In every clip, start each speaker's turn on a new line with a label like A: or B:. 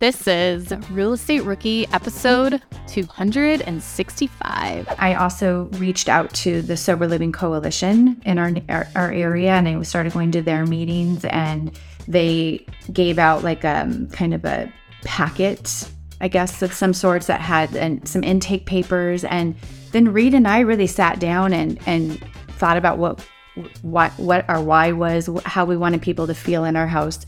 A: This is Real Estate Rookie episode 265.
B: I also reached out to the Sober Living Coalition in our, our, area and I started going to their meetings and they gave out like um kind of a packet, I guess, of some sorts that had and some intake papers and then Reed and I really sat down and and thought about what what what our why was, how we wanted people to feel in our house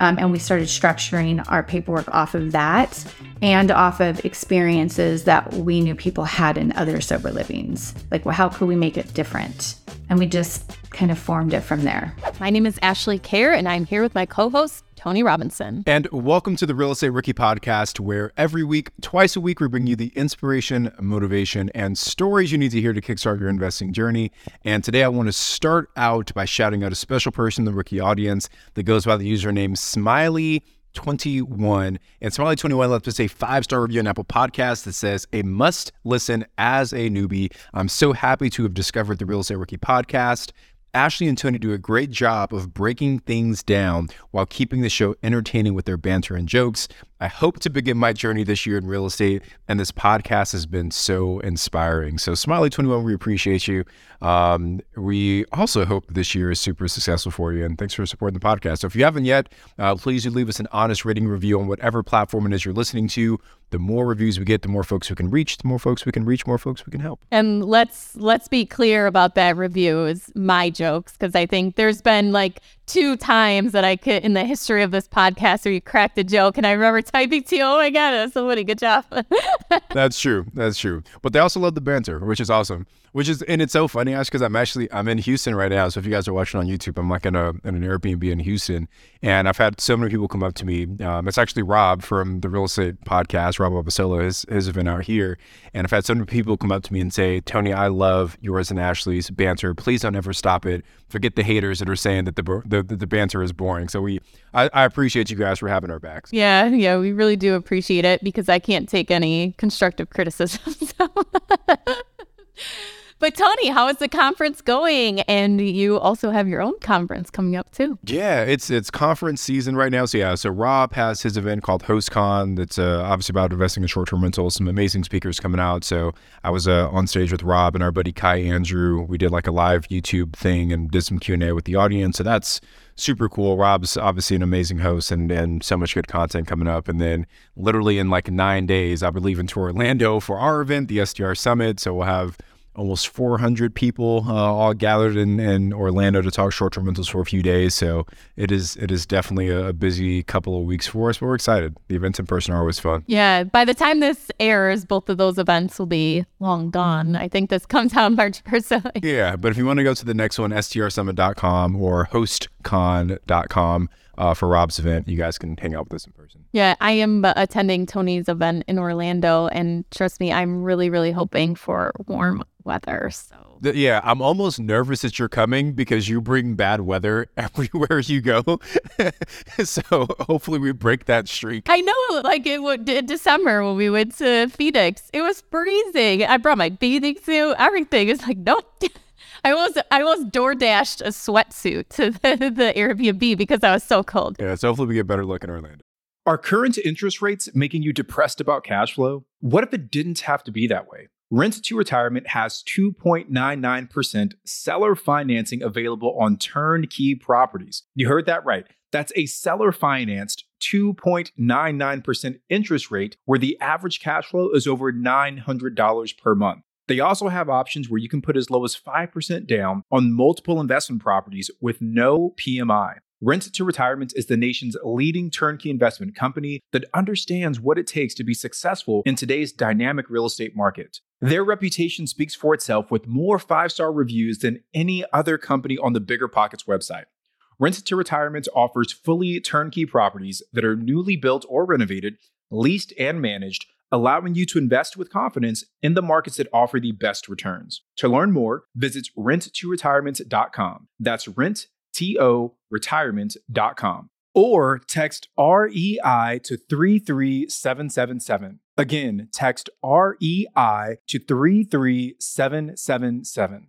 B: um, and we started structuring our paperwork off of that and off of experiences that we knew people had in other sober livings. Like, well, how could we make it different? And we just kind of formed it from there.
A: My name is Ashley Kerr, and I'm here with my co host, Tony Robinson.
C: And welcome to the Real Estate Rookie Podcast, where every week, twice a week, we bring you the inspiration, motivation, and stories you need to hear to kickstart your investing journey. And today I want to start out by shouting out a special person in the rookie audience that goes by the username Smiley. 21 and Smiley 21 left us a five star review on Apple Podcast that says a must listen as a newbie. I'm so happy to have discovered the Real Estate Rookie podcast. Ashley and Tony do a great job of breaking things down while keeping the show entertaining with their banter and jokes. I hope to begin my journey this year in real estate, and this podcast has been so inspiring. So, Smiley21, we appreciate you. Um, we also hope this year is super successful for you, and thanks for supporting the podcast. So, if you haven't yet, uh, please do leave us an honest rating review on whatever platform it is you're listening to. The more reviews we get, the more folks we can reach. The more folks we can reach, more folks we can help.
A: And let's let's be clear about that review is my jokes because I think there's been like two times that I could in the history of this podcast where you cracked a joke, and I remember typing to you, "Oh my god, that's somebody good job."
C: that's true. That's true. But they also love the banter, which is awesome. Which is and it's so funny, Ash, because I'm actually I'm in Houston right now. So if you guys are watching on YouTube, I'm like in a in an Airbnb in Houston, and I've had so many people come up to me. Um, it's actually Rob from the Real Estate Podcast, Rob Abasolo, his his event out here, and I've had so many people come up to me and say, Tony, I love yours and Ashley's banter. Please don't ever stop it. Forget the haters that are saying that the the, the banter is boring. So we I, I appreciate you guys for having our backs.
A: Yeah, yeah, we really do appreciate it because I can't take any constructive criticism. So. But Tony, how is the conference going? And you also have your own conference coming up too.
C: Yeah, it's it's conference season right now. So yeah, so Rob has his event called HostCon. That's uh, obviously about investing in short-term rentals. Some amazing speakers coming out. So I was uh, on stage with Rob and our buddy Kai Andrew. We did like a live YouTube thing and did some Q and A with the audience. So that's super cool. Rob's obviously an amazing host and, and so much good content coming up. And then literally in like nine days, I'll be leaving to Orlando for our event, the STR Summit. So we'll have almost 400 people uh, all gathered in, in Orlando to talk short-term rentals for a few days. So it is it is definitely a, busy couple of weeks for us, but we're excited. The events in person are always fun.
A: Yeah. By the time this airs, both of those events will be long gone. I think this comes out March 1st.
C: yeah. But if you want to go to the next one, strsummit.com or hostcon.com uh, for Rob's event, you guys can hang out with us in person.
A: Yeah, I am attending Tony's event in Orlando, and trust me, I'm really, really hoping for warm weather. So
C: yeah, I'm almost nervous that you're coming because you bring bad weather everywhere you go. so hopefully we break that streak.
A: I know, like it would in December when we went to Phoenix, it was freezing. I brought my bathing suit, everything. It's like nope. I was I was door dashed a sweatsuit to the, the Airbnb because I was so cold.
C: Yeah, so hopefully we get better luck in Orlando.
D: Are current interest rates making you depressed about cash flow? What if it didn't have to be that way? Rent to Retirement has 2.99% seller financing available on turnkey properties. You heard that right. That's a seller financed 2.99% interest rate where the average cash flow is over $900 per month. They also have options where you can put as low as 5% down on multiple investment properties with no PMI. Rent to Retirement is the nation's leading turnkey investment company that understands what it takes to be successful in today's dynamic real estate market. Their reputation speaks for itself with more five star reviews than any other company on the Bigger Pockets website. Rent to Retirement offers fully turnkey properties that are newly built or renovated, leased and managed, allowing you to invest with confidence in the markets that offer the best returns. To learn more, visit renttoretirement.com. That's rent toretirement.com or text REI to 33777. Again, text REI to 33777.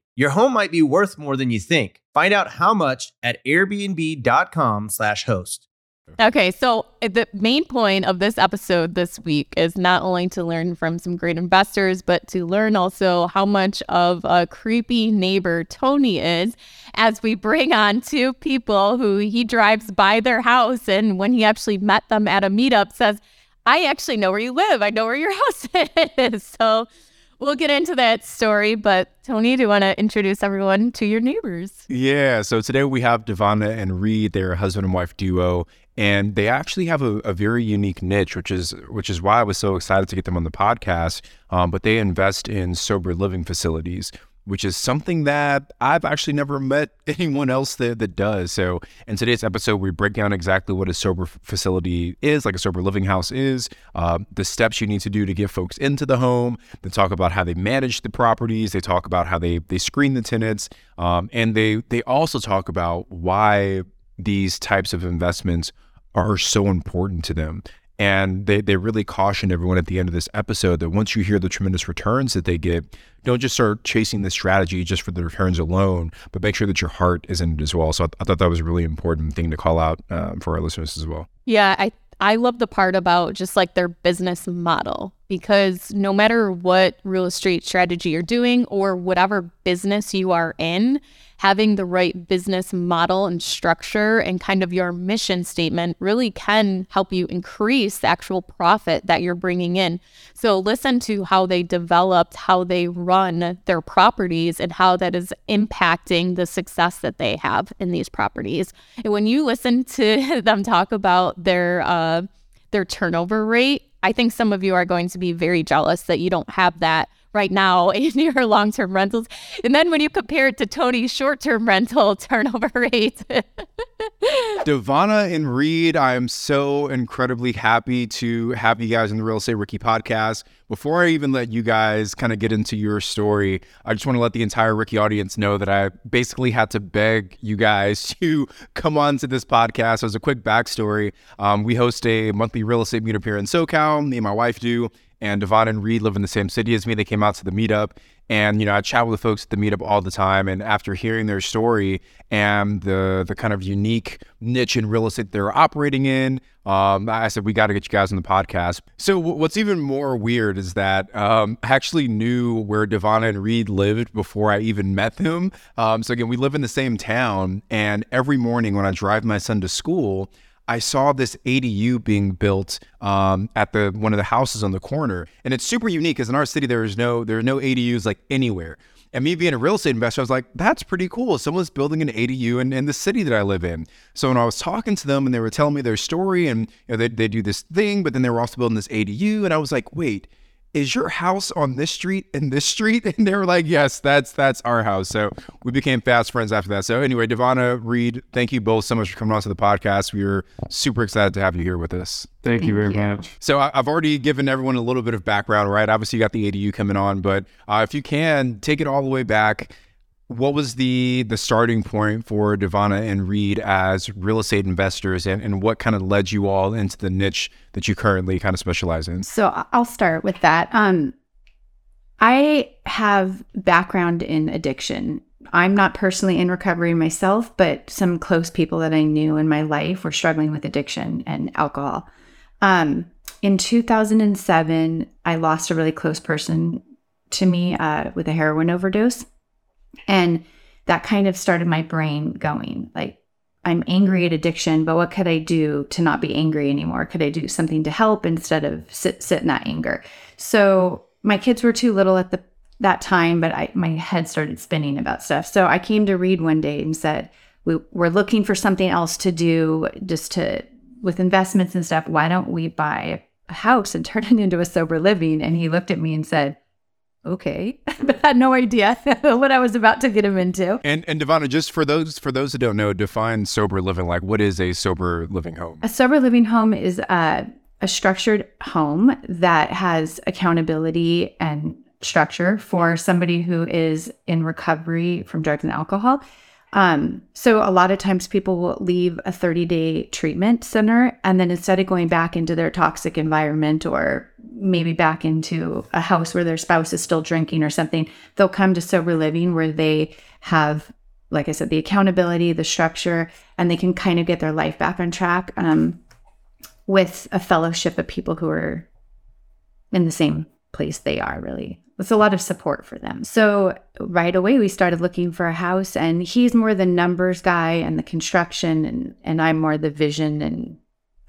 E: Your home might be worth more than you think. Find out how much at airbnb.com/host.
A: Okay, so uh, the main point of this episode this week is not only to learn from some great investors, but to learn also how much of a creepy neighbor Tony is as we bring on two people who he drives by their house and when he actually met them at a meetup says, I actually know where you live. I know where your house is. So we'll get into that story. But Tony, do you want to introduce everyone to your neighbors?
C: Yeah. So today we have Devonna and Reed, their husband and wife duo, and they actually have a, a very unique niche, which is which is why I was so excited to get them on the podcast. Um, but they invest in sober living facilities, which is something that I've actually never met anyone else that, that does. So, in today's episode, we break down exactly what a sober facility is, like a sober living house is, uh, the steps you need to do to get folks into the home. They talk about how they manage the properties. They talk about how they they screen the tenants, um, and they they also talk about why these types of investments are so important to them. And they, they really caution everyone at the end of this episode that once you hear the tremendous returns that they get, don't just start chasing the strategy just for the returns alone, but make sure that your heart is in it as well. So I, I thought that was a really important thing to call out um, for our listeners as well.
A: Yeah, I I love the part about just like their business model because no matter what real estate strategy you're doing or whatever business you are in, having the right business model and structure and kind of your mission statement really can help you increase the actual profit that you're bringing in. So, listen to how they developed, how they run their properties, and how that is impacting the success that they have in these properties. And when you listen to them talk about their, uh, their turnover rate, I think some of you are going to be very jealous that you don't have that right now in your long term rentals. And then when you compare it to Tony's short term rental turnover rate.
C: Devonna and Reed, I am so incredibly happy to have you guys in the Real Estate Rookie podcast. Before I even let you guys kind of get into your story, I just want to let the entire Rookie audience know that I basically had to beg you guys to come on to this podcast. As a quick backstory, um, we host a monthly real estate meetup here in SoCal. Me and my wife do and Devon and Reed live in the same city as me. They came out to the meetup, and you know I chat with the folks at the meetup all the time. And after hearing their story and the the kind of unique niche in real estate they're operating in, um, I said we got to get you guys on the podcast. So w- what's even more weird is that um, I actually knew where Devon and Reed lived before I even met them. Um, so again, we live in the same town, and every morning when I drive my son to school. I saw this ADU being built um, at the one of the houses on the corner, and it's super unique because in our city there is no there are no ADUs like anywhere. And me being a real estate investor, I was like, that's pretty cool. Someone's building an ADU in, in the city that I live in. So when I was talking to them and they were telling me their story and you know, they, they do this thing, but then they were also building this ADU. And I was like, wait, is your house on this street and this street? And they were like, yes, that's that's our house. So we became fast friends after that. So anyway, Devonna, Reed, thank you both so much for coming on to the podcast. We are super excited to have you here with us.
F: Thank, thank you very you. much.
C: So I've already given everyone a little bit of background, right? Obviously, you got the ADU coming on, but uh, if you can take it all the way back what was the the starting point for Devonna and Reed as real estate investors and, and what kind of led you all into the niche that you currently kind of specialize in?
B: So I'll start with that. Um, I have background in addiction. I'm not personally in recovery myself, but some close people that I knew in my life were struggling with addiction and alcohol. Um, in 2007, I lost a really close person to me uh, with a heroin overdose. And that kind of started my brain going like, I'm angry at addiction, but what could I do to not be angry anymore? Could I do something to help instead of sit sit in that anger? So my kids were too little at the that time, but I, my head started spinning about stuff. So I came to Reed one day and said, we, we're looking for something else to do just to with investments and stuff. Why don't we buy a house and turn it into a sober living? And he looked at me and said, okay but I had no idea what i was about to get him into
C: And and Devonna, just for those for those that don't know, define sober living. Like, what is a sober living home?
B: a sober living home is a, a structured home that has accountability and structure for somebody who is in recovery from drugs and alcohol um, so a lot of times people will leave a 30 day treatment center and then instead of going back into their toxic environment or maybe back into a house where their spouse is still drinking or something, they'll come to sober living where they have, like I said, the accountability, the structure, and they can kind of get their life back on track um, with a fellowship of people who are in the same place they are really it's a lot of support for them. So right away we started looking for a house and he's more the numbers guy and the construction and and i'm more the vision and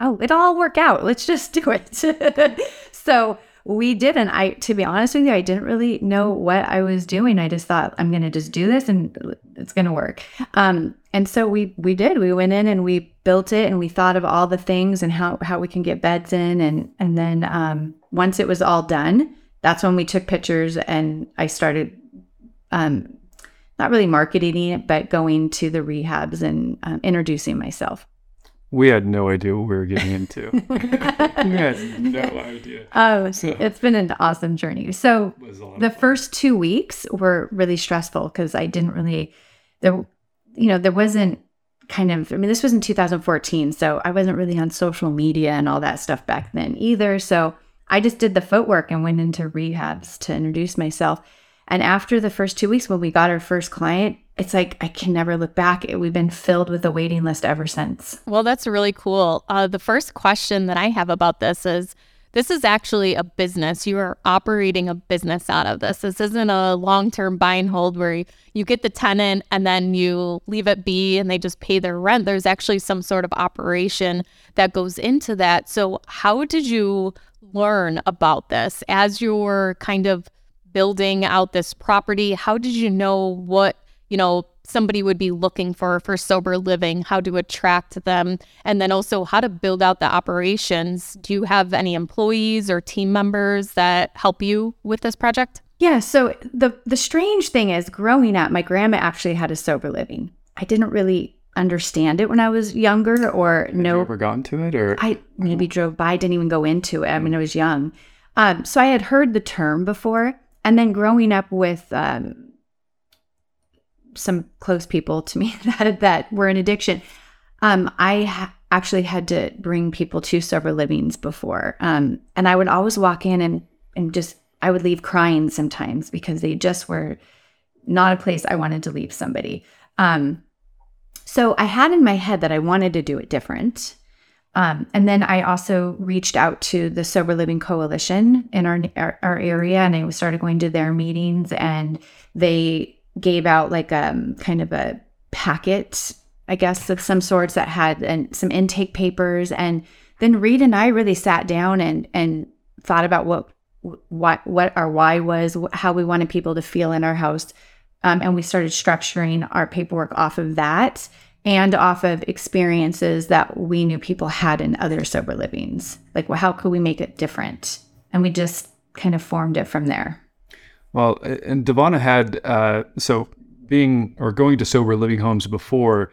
B: oh it'll all work out. Let's just do it. So we did and i to be honest with you i didn't really know what i was doing. I just thought i'm going to just do this and it's going to work. Um and so we we did. We went in and we built it and we thought of all the things and how how we can get beds in and and then um once it was all done that's when we took pictures and i started um not really marketing it but going to the rehabs and um, introducing myself
F: We had no idea what we were getting into. we had no idea.
B: oh it's, it's been an awesome journey so
F: It was a lot
B: the
F: fun.
B: first two weeks were really stressful because I didn't really there you know there wasn't kind of I mean this was in 2014 so I wasn't really on social media and all that stuff back then either so I just did the footwork and went into rehabs to introduce myself and after the first two weeks when we got our first client it's like I can never look back we've been filled with a waiting list ever since
A: Well, that's really cool. Uh, the first question that I have about this is this is actually a business. You are operating a business out of this. This isn't a long term buy and hold where you get the tenant and then you leave it be and they just pay their rent. There's actually some sort of operation that goes into that. So, how did you learn about this as you're kind of building out this property? How did you know what, you know, somebody would be looking for for sober living, how to attract them, and then also how to build out the operations? Do you have any employees or team members that help you with this project?
B: Yeah, so the the strange thing is growing up, my grandma actually had a sober living. I didn't really understand it when I was younger or
F: no, you ever gotten to it, or
B: I maybe drove by, didn't even go into it. I mean, I was young. Um, so I had heard the term before. And then growing up with um, some close people to me that, that were in addiction, um, I ha- actually had to bring people to sober livings before. Um, and I would always walk in and, and just, I would leave crying sometimes because they just were not a place I wanted to leave somebody. Um, so I had in my head that I wanted to do it different. Um, and then I also reached out to the Sober Living Coalition in our, our area, and I started going to their meetings, and they gave out like um kind of a packet, I guess, of some sorts that had and some intake papers, and then Reed and I really sat down and and thought about what what what our why was, how we wanted people to feel in our house, um, and we started structuring our paperwork off of that and off of experiences that we knew people had in other sober livings. Like, well, how could we make it different? And we just kind of formed it from there.
F: Well, and Devonna had uh, so being or going to sober living homes before.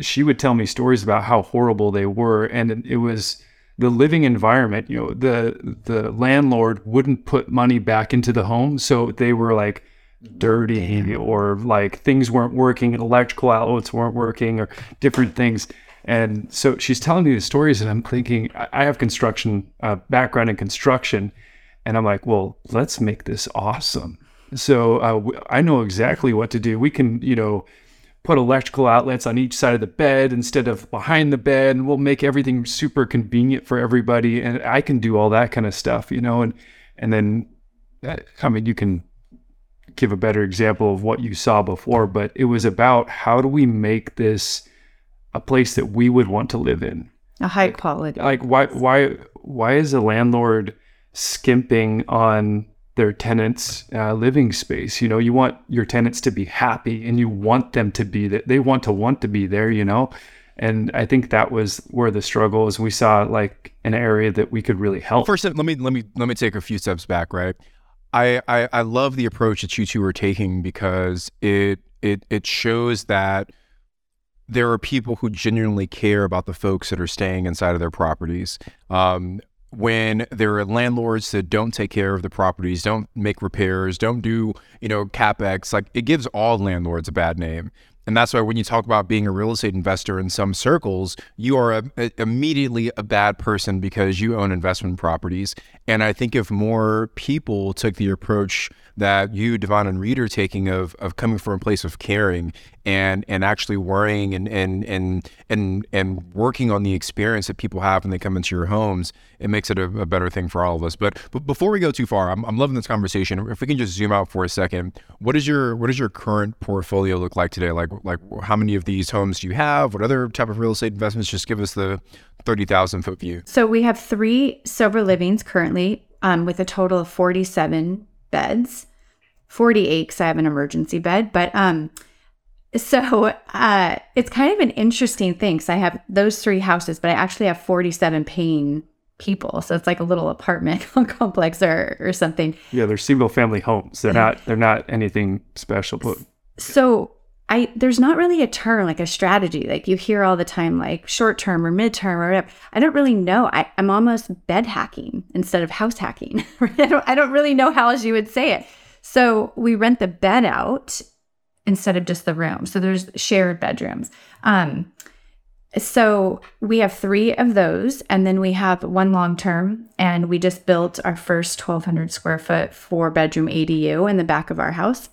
F: She would tell me stories about how horrible they were, and it was the living environment. You know, the the landlord wouldn't put money back into the home, so they were like dirty or like things weren't working, electrical outlets weren't working, or different things. And so she's telling me the stories, and I'm thinking I have construction uh, background in construction, And I'm like, well, let's make this awesome. So uh, I know exactly what to do. We can, you know, put electrical outlets on each side of the bed instead of behind the bed, and we'll make everything super convenient for everybody. And I can do all that kind of stuff, you know. And and then, uh, I mean, you can give a better example of what you saw before, but it was about how do we make this a place that we would want to live in?
B: A high quality.
F: like why why why is a landlord skimping on their tenants uh, living space? You know you want your tenants to be happy and you want them to be that they want to want to be there you know? And i think that was where the struggle is. We saw like an area that we could really help.
C: First, let me let me let me take a few steps back. Right, I I, I love the approach that you two are taking because it it it shows that there are people who genuinely care about the folks that are staying inside of their properties. Um, when there are landlords that don't take care of the properties, don't make repairs, don't do you know capex, like it gives all landlords a bad name. And that's why when you talk about being a real estate investor in some circles, you are a, a- immediately a bad person because you own investment properties. And I think if more people took the approach that you, Devon and Reed are taking of of coming from a place of caring and and actually worrying and and and and and working on the experience that people have when they come into your homes, it makes it a, a better thing for all of us. But but before we go too far, I'm, I'm loving this conversation. If we can just zoom out for a second, what is your what does your current portfolio look like today? Like like how many of these homes do you have? What other type of real estate investments? Just give us the thirty thousand foot view.
B: So we have three sober livings currently, um, with a total of 47 beds, 48 because I have an emergency bed. But um, so uh, it's kind of an interesting thing. So I have those three houses, but I actually have 47 paying people. So it's like a little apartment complex or or something.
F: yeah they're single family homes they're not they're not anything special but
B: So I there's not really a term like a strategy like you hear all the time like short term or midterm or whatever. I don't really know. I, I'm almost bed hacking instead of house hacking. I don't I don't really know how else you would say it. So we rent the bed out instead of just the room. So there's shared bedrooms. Um so we have three of those, and then we have one long term, and we just built our first 1,200 square foot four bedroom ADU in the back of our house.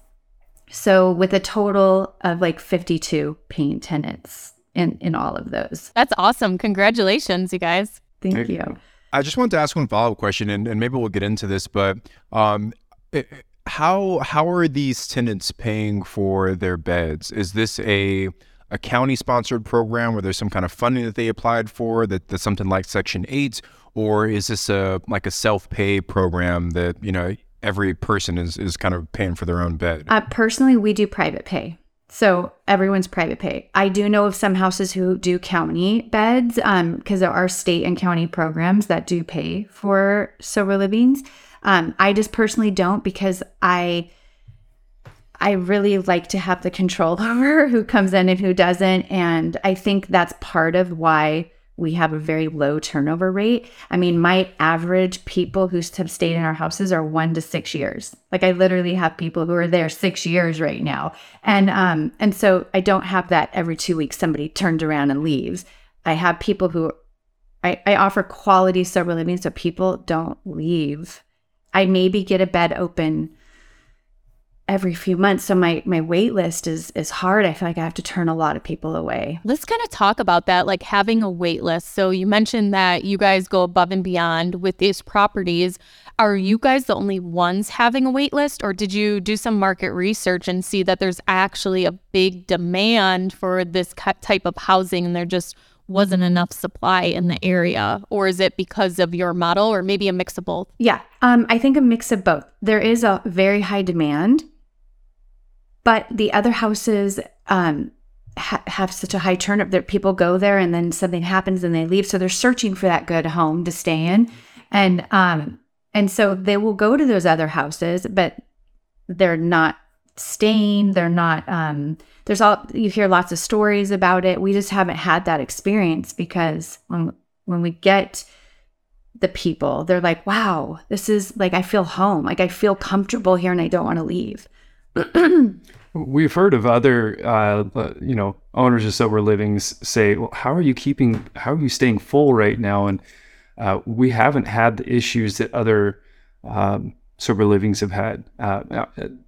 B: So with a total of like 52 paying tenants in in all of those.
A: That's awesome. Congratulations, you guys.
B: Thank
F: Thank
B: you.
F: you.
C: I just wanted to ask one follow up question, and, and maybe we'll get into this, but um, it, how how are these tenants paying for their beds? Is this a a county sponsored program where there's some kind of funding that they applied for that, that's something like Section Eight, or is this a like a self pay program that you know every person is is kind of paying for their own bed?
B: Uh, personally, we do private pay. So everyone's private pay. I do know of some houses who do county beds because there are state and county programs that do pay for sober livings. Um, I just personally don't because I I really like to have the control over who comes in and who doesn't. And I think that's part of why we have a very low turnover rate. I mean, my average people who have stayed in our houses are one to six years. Like I literally have people who are there six years right now. And um, and so I don't have that every two weeks somebody turns around and leaves. I have people who I, I offer quality sober living so people don't leave. I maybe get a bed open every few months. So my my wait list is is hard. I feel like I have to turn a lot of people away.
A: Let's kind of talk about that, like having a wait list. So you mentioned that you guys go above and beyond with these properties. Are you guys the only ones having a wait list, or did you do some market research and see that there's actually a big demand for this type of housing and there just wasn't enough supply in the area? Or is it because of your model, or maybe a mix of both?
B: Yeah, um, I think a mix of both. There is a very high demand, but the other houses um, ha- have such a high turnover that people go there and then something happens and they leave. So they're searching for that good home to stay in, and um, and so they will go to those other houses, but they're not staying. They're not. Um, there's all you hear lots of stories about it. We just haven't had that experience because when when we get the people. They're like, wow, this is like, I feel home. Like, I feel comfortable here and I don't want to leave.
F: We've heard of other, uh, you know, owners of sober livings say, "Well, how are you keeping? How are you staying full right now?" And uh, we haven't had the issues that other um, sober livings have had. Uh,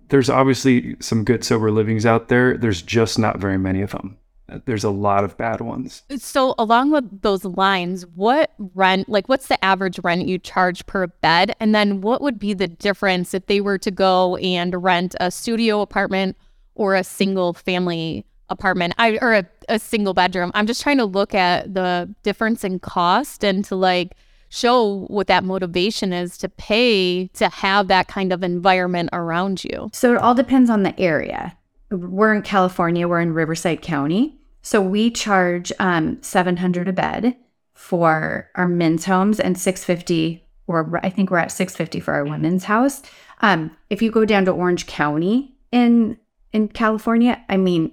F: there's obviously some good sober livings out there. There's just not very many of them. There's a lot of bad ones.
A: So, along with those lines, what rent, like what's the average rent you charge per bed? And then what would be the difference if they were to go and rent a studio apartment or a single family apartment I, or a, a single bedroom? I'm just trying to look at the difference in cost and to like show what that motivation is to pay to have that kind of environment around you.
B: So it all depends on the area. We're in California, we're in Riverside County. So we charge um, 700 a bed for our men's homes and 650 or I think we're at 650 for our women's house. Um, if you go down to Orange County in in California, I mean,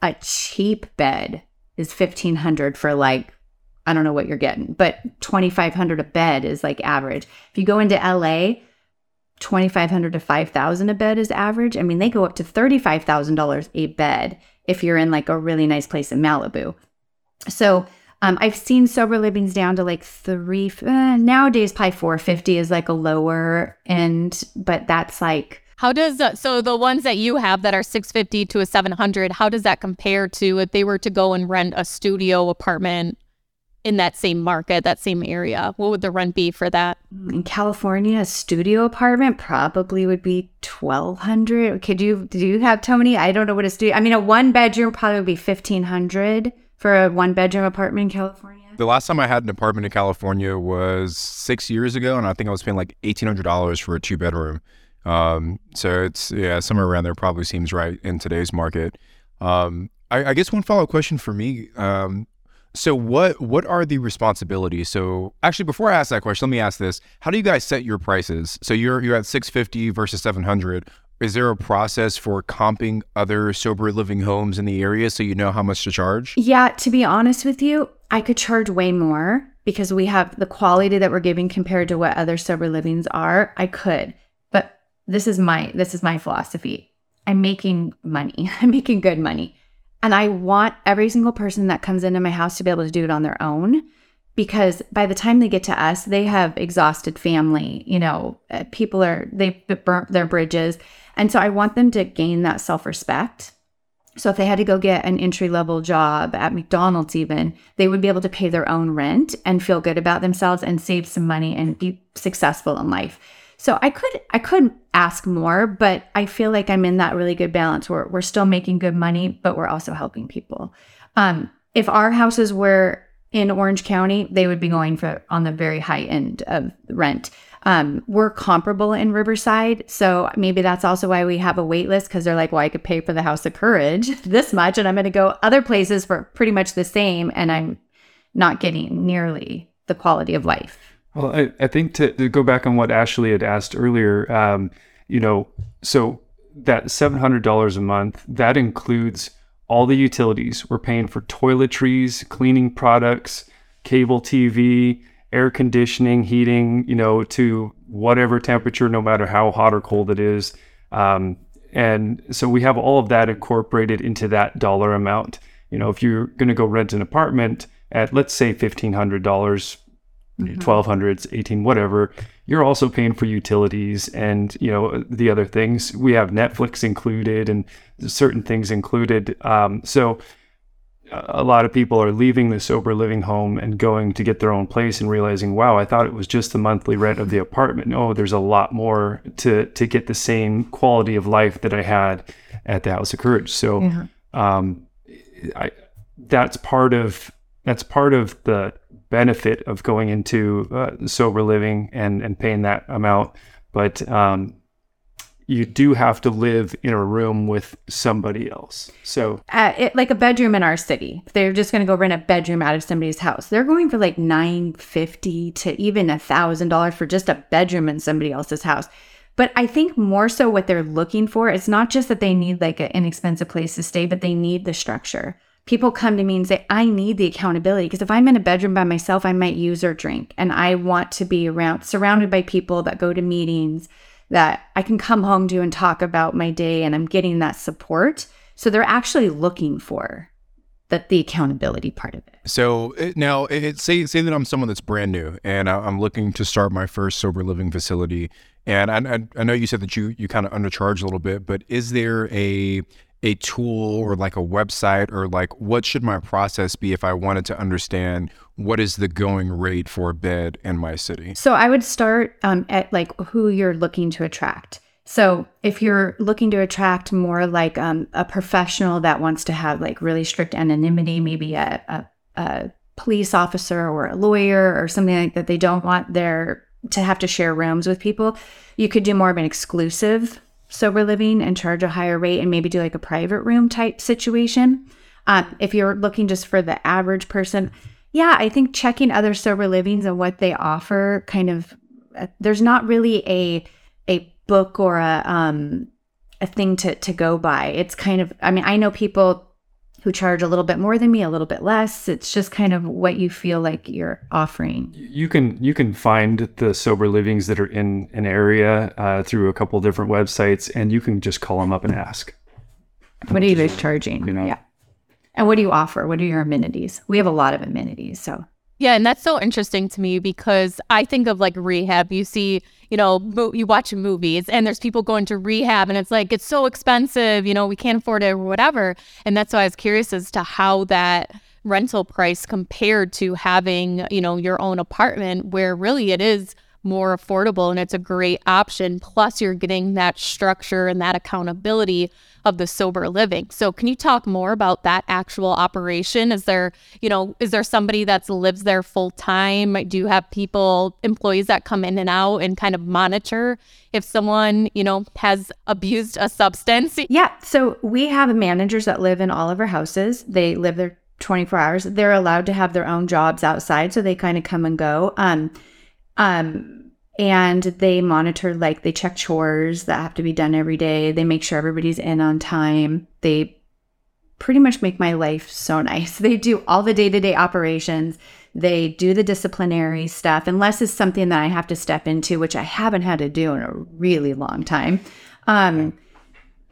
B: a cheap bed is 1500 for like I don't know what you're getting, but 2500 a bed is like average. If you go into LA, 2500 to 5000 a bed is average. I mean, they go up to $35,000 a bed if you're in like a really nice place in Malibu. So, um, I've seen sober livings down to like three uh, nowadays. Probably 450 is like a lower end, but that's like
A: how does uh, so the ones that you have that are 650 to a 700 how does that compare to if they were to go and rent a studio apartment in that same market, that same area? What would the rent be for that?
B: In California, a studio apartment probably would be twelve hundred. Could you do you have Tony? I don't know what a studio. I mean, a one bedroom probably would be fifteen hundred for a one bedroom apartment in California.
C: The last time I had an apartment in California was six years ago, and I think I was paying like eighteen hundred dollars for a two bedroom. Um, so it's yeah, somewhere around there probably seems right in today's market. Um, I, I guess one follow up question for me. Um, so what what are the responsibilities? So actually, before I ask that question, let me ask this: How do you guys set your prices? So you're you're at six fifty versus seven hundred. Is there a process for comping other sober living homes in the area so you know how much to charge?
B: Yeah, to be honest with you, I could charge way more because we have the quality that we're giving compared to what other sober livings are. I could, but this is my this is my philosophy. I'm making money. I'm making good money. And I want every single person that comes into my house to be able to do it on their own because by the time they get to us, they have exhausted family. You know, uh, people are, they've burnt their bridges. And so I want them to gain that self respect. So if they had to go get an entry level job at McDonald's, even, they would be able to pay their own rent and feel good about themselves and save some money and be successful in life. So I could I could ask more, but I feel like I'm in that really good balance where we're still making good money, but we're also helping people. Um, if our houses were in Orange County, they would be going for on the very high end of rent. Um, we're comparable in Riverside, so maybe that's also why we have a wait list because they're like, well, I could pay for the House of Courage this much, and I'm going to go other places for pretty much the same, and I'm not getting nearly the quality of life.
F: Well, I, I think to, to, go back on what Ashley had asked earlier, um, you know, so that $700 a month, that includes all the utilities. We're paying for toiletries, cleaning products, cable TV, air conditioning, heating, you know, to whatever temperature, no matter how hot or cold it is. Um, and so we have all of that incorporated into that dollar amount. You know, if you're going to go rent an apartment at, let's say, $1,500 mm-hmm. 1200s 18 whatever. You're also paying for utilities and you know the other things. We have netflix included and certain things included. Um, so a lot of people are leaving the sober living home and going to get their own place and realizing wow i thought it was just the monthly rent of the apartment. No there's a lot more to to get the same quality of life that i had at the house of courage. So yeah. um, I, that's part of that's part of the benefit of going into uh, sober living and and paying that amount. But um, you do have to live in a room with somebody else. So
B: uh, it, like a bedroom in our city. They're just going to go rent a bedroom out of somebody's house. They're going for like 950 to even a thousand dollars for just a bedroom in somebody else's house. But I think more so what they're looking for is not just that they need like an inexpensive place to stay, but they need the structure people come to me and say, I need the accountability because if I'm in a bedroom by myself, I might use or drink. And I want to be around, surrounded by people that go to meetings that I can come home to and talk about my day and I'm getting that support. So they're actually looking for that the accountability part of it.
C: So it, now, it, say say that I'm someone that's brand new and I'm looking to start my first sober living facility. And I, I, I know you said that you you kind of undercharge a little bit, but is there a a tool or like a website or like what should my process be if I wanted to understand what is the going rate for a bed in my city?
B: So I would start um, at like who you're looking to attract. So if you're looking to attract more like um, a professional that wants to have like really strict anonymity, maybe a, a, a police officer or a lawyer or something like that, they don't want their to have to share rooms with people. You could do more of an exclusive sober living and charge a higher rate and maybe do like a private room type situation. Um, if you're looking just for the average person, yeah, I think checking other sober livings and what they offer kind of uh, there's not really a a book or a um a thing to to go by. It's kind of I mean, I know people who charge a little bit more than me, a little bit less. It's just kind of what you feel like you're offering.
F: You can you can find the sober livings that are in an area uh, through a couple different websites, and you can just call them up and ask.
B: What are you charging?
F: You know.
B: Yeah. And what do you offer? What are your amenities? We have a lot of amenities, so
A: Yeah, and that's so interesting to me because I think of like rehab. You see, you know, mo- you watch movies and there's people going to rehab and it's like it's so expensive, you know, we can't afford it or whatever. And that's why I was curious as to how that rental price compared to having, you know, your own apartment where really it is more affordable and it's a great option plus you're getting that structure and that accountability of the sober living. So can you talk more about that actual operation? Is there, you know, is there somebody that lives there full time? Do you have people, employees that come in and out and kind of monitor if someone, you know, has abused a substance?
B: Yeah. So we have managers that live in all of our houses. They live there 24 hours. They're allowed to have their own jobs outside, so they kind of come and go. Um, um, and they monitor, like they check chores that have to be done every day. They make sure everybody's in on time. They pretty much make my life so nice. They do all the day to day operations. They do the disciplinary stuff, unless it's something that I have to step into, which I haven't had to do in a really long time. Um,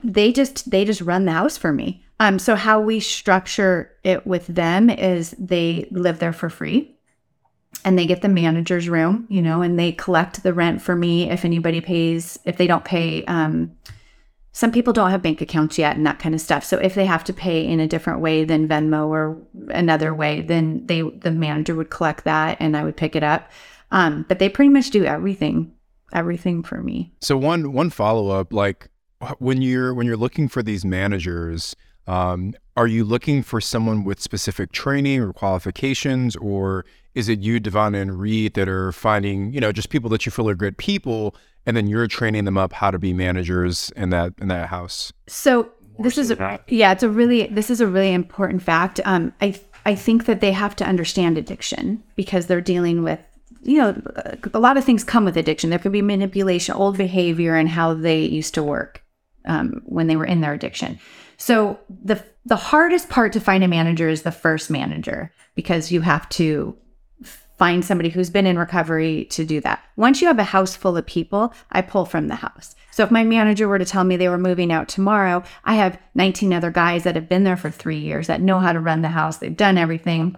B: they just they just run the house for me. Um, so how we structure it with them is they live there for free and they get the manager's room, you know, and they collect the rent for me if anybody pays, if they don't pay. Um, some people don't have bank accounts yet and that kind of stuff. So if they have to pay in a different way than Venmo or another way, then they the manager would collect that and I would pick it up. Um, but they pretty much do everything, everything for me.
C: So one one follow up, like when you're when you're looking for these managers, um, are you looking for someone with specific training or qualifications, or is it you, Devon and Reed, that are finding you know just people that you feel are good people, and then you're training them up how to be managers in that in that house?
B: So this is a,
F: that.
B: yeah, it's a really this is a really important fact. Um, I I think that they have to understand addiction because they're dealing with you know a lot of things come with addiction. There could be manipulation, old behavior, and how they used to work um, when they were in their addiction. So the the hardest part to find a manager is the first manager because you have to find somebody who's been in recovery to do that. Once you have a house full of people, I pull from the house. So if my manager were to tell me they were moving out tomorrow, I have 19 other guys that have been there for 3 years that know how to run the house. They've done everything.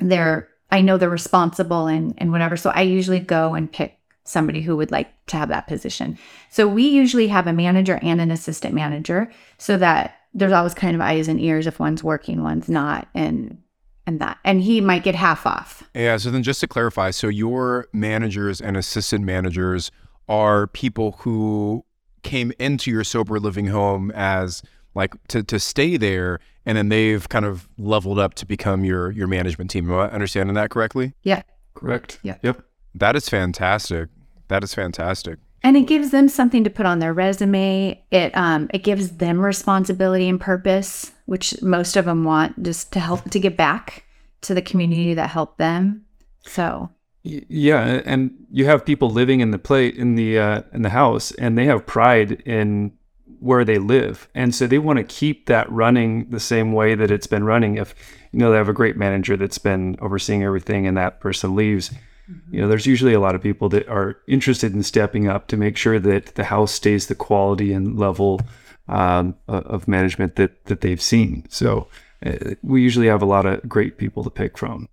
B: They're I know they're responsible and and whatever. So I usually go and pick somebody who would like to have that position. So we usually have a manager and an assistant manager so that there's always kind of eyes and ears if one's working, one's not and and that. And he might get half off.
C: Yeah. So then, just to clarify, so your managers and assistant managers are people who came into your sober living home as like to, to stay there and then they've kind of leveled up to become your your management team. Am I understanding that correctly?
B: Yeah.
F: Correct.
B: Yeah.
F: Yep.
C: That is fantastic. That is fantastic.
B: And it gives them something to put on their resume. It um it gives them responsibility and purpose, which most of them want just to help to give back to the community that helped them. So
F: Yeah, and you have people living in the plate in the uh, in the house, and they have pride in where they live, and so they want to keep that running the same way that it's been running. If you know they have a great manager that's been overseeing everything, and that person leaves, you know, there's usually a lot of people that are interested in stepping up to make sure that the house stays the quality and level um, of management that that they've seen. So uh, we usually have a lot of great people to pick from.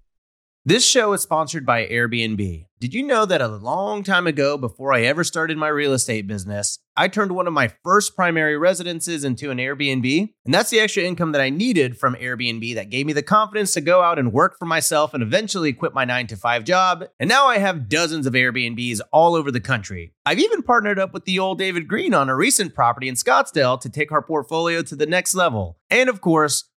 E: This show is sponsored by Airbnb. Did you know that a long time ago, before I ever started my real estate business, I turned one of my first primary residences into an Airbnb? And that's the extra income that I needed from Airbnb that gave me the confidence to go out and work for myself and eventually quit my nine to five job. And now I have dozens of Airbnbs all over the country. I've even partnered up with the old David Greene on a recent property in Scottsdale to take our portfolio to the next level. And of course,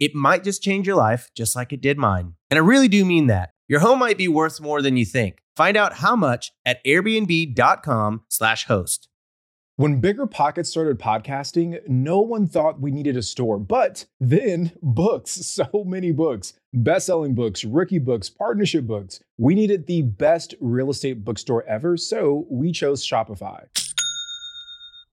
E: It might just change your life, just like it did mine. And I really do mean that. Your home might be worth more than you think. Find out how much at airbnb.com/slash host.
D: When Bigger Pockets started podcasting, no one thought we needed a store, but then books, so many books, best-selling books, rookie books, partnership books. We needed the best real estate bookstore ever, so we chose Shopify.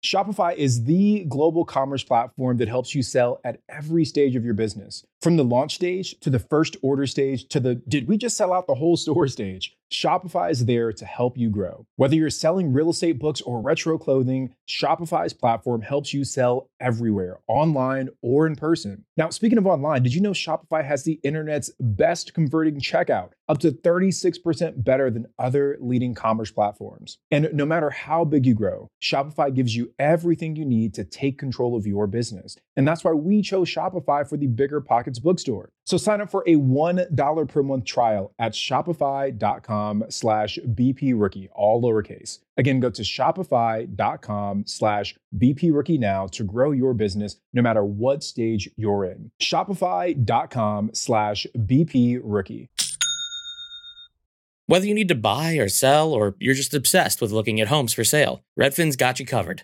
D: Shopify is the global commerce platform that helps you sell at every stage of your business. From the launch stage to the first order stage to the did we just sell out the whole store stage? Shopify is there to help you grow. Whether you're selling real estate books or retro clothing, Shopify's platform helps you sell everywhere, online or in person. Now, speaking of online, did you know Shopify has the internet's best converting checkout, up to 36% better than other leading commerce platforms? And no matter how big you grow, Shopify gives you everything you need to take control of your business. And that's why we chose Shopify for the Bigger Pockets bookstore. So sign up for a $1 per month trial at shopify.com slash BP rookie, all lowercase. Again, go to shopify.com slash BP rookie now to grow your business no matter what stage you're in. Shopify.com slash BP rookie.
G: Whether you need to buy or sell, or you're just obsessed with looking at homes for sale, Redfin's got you covered.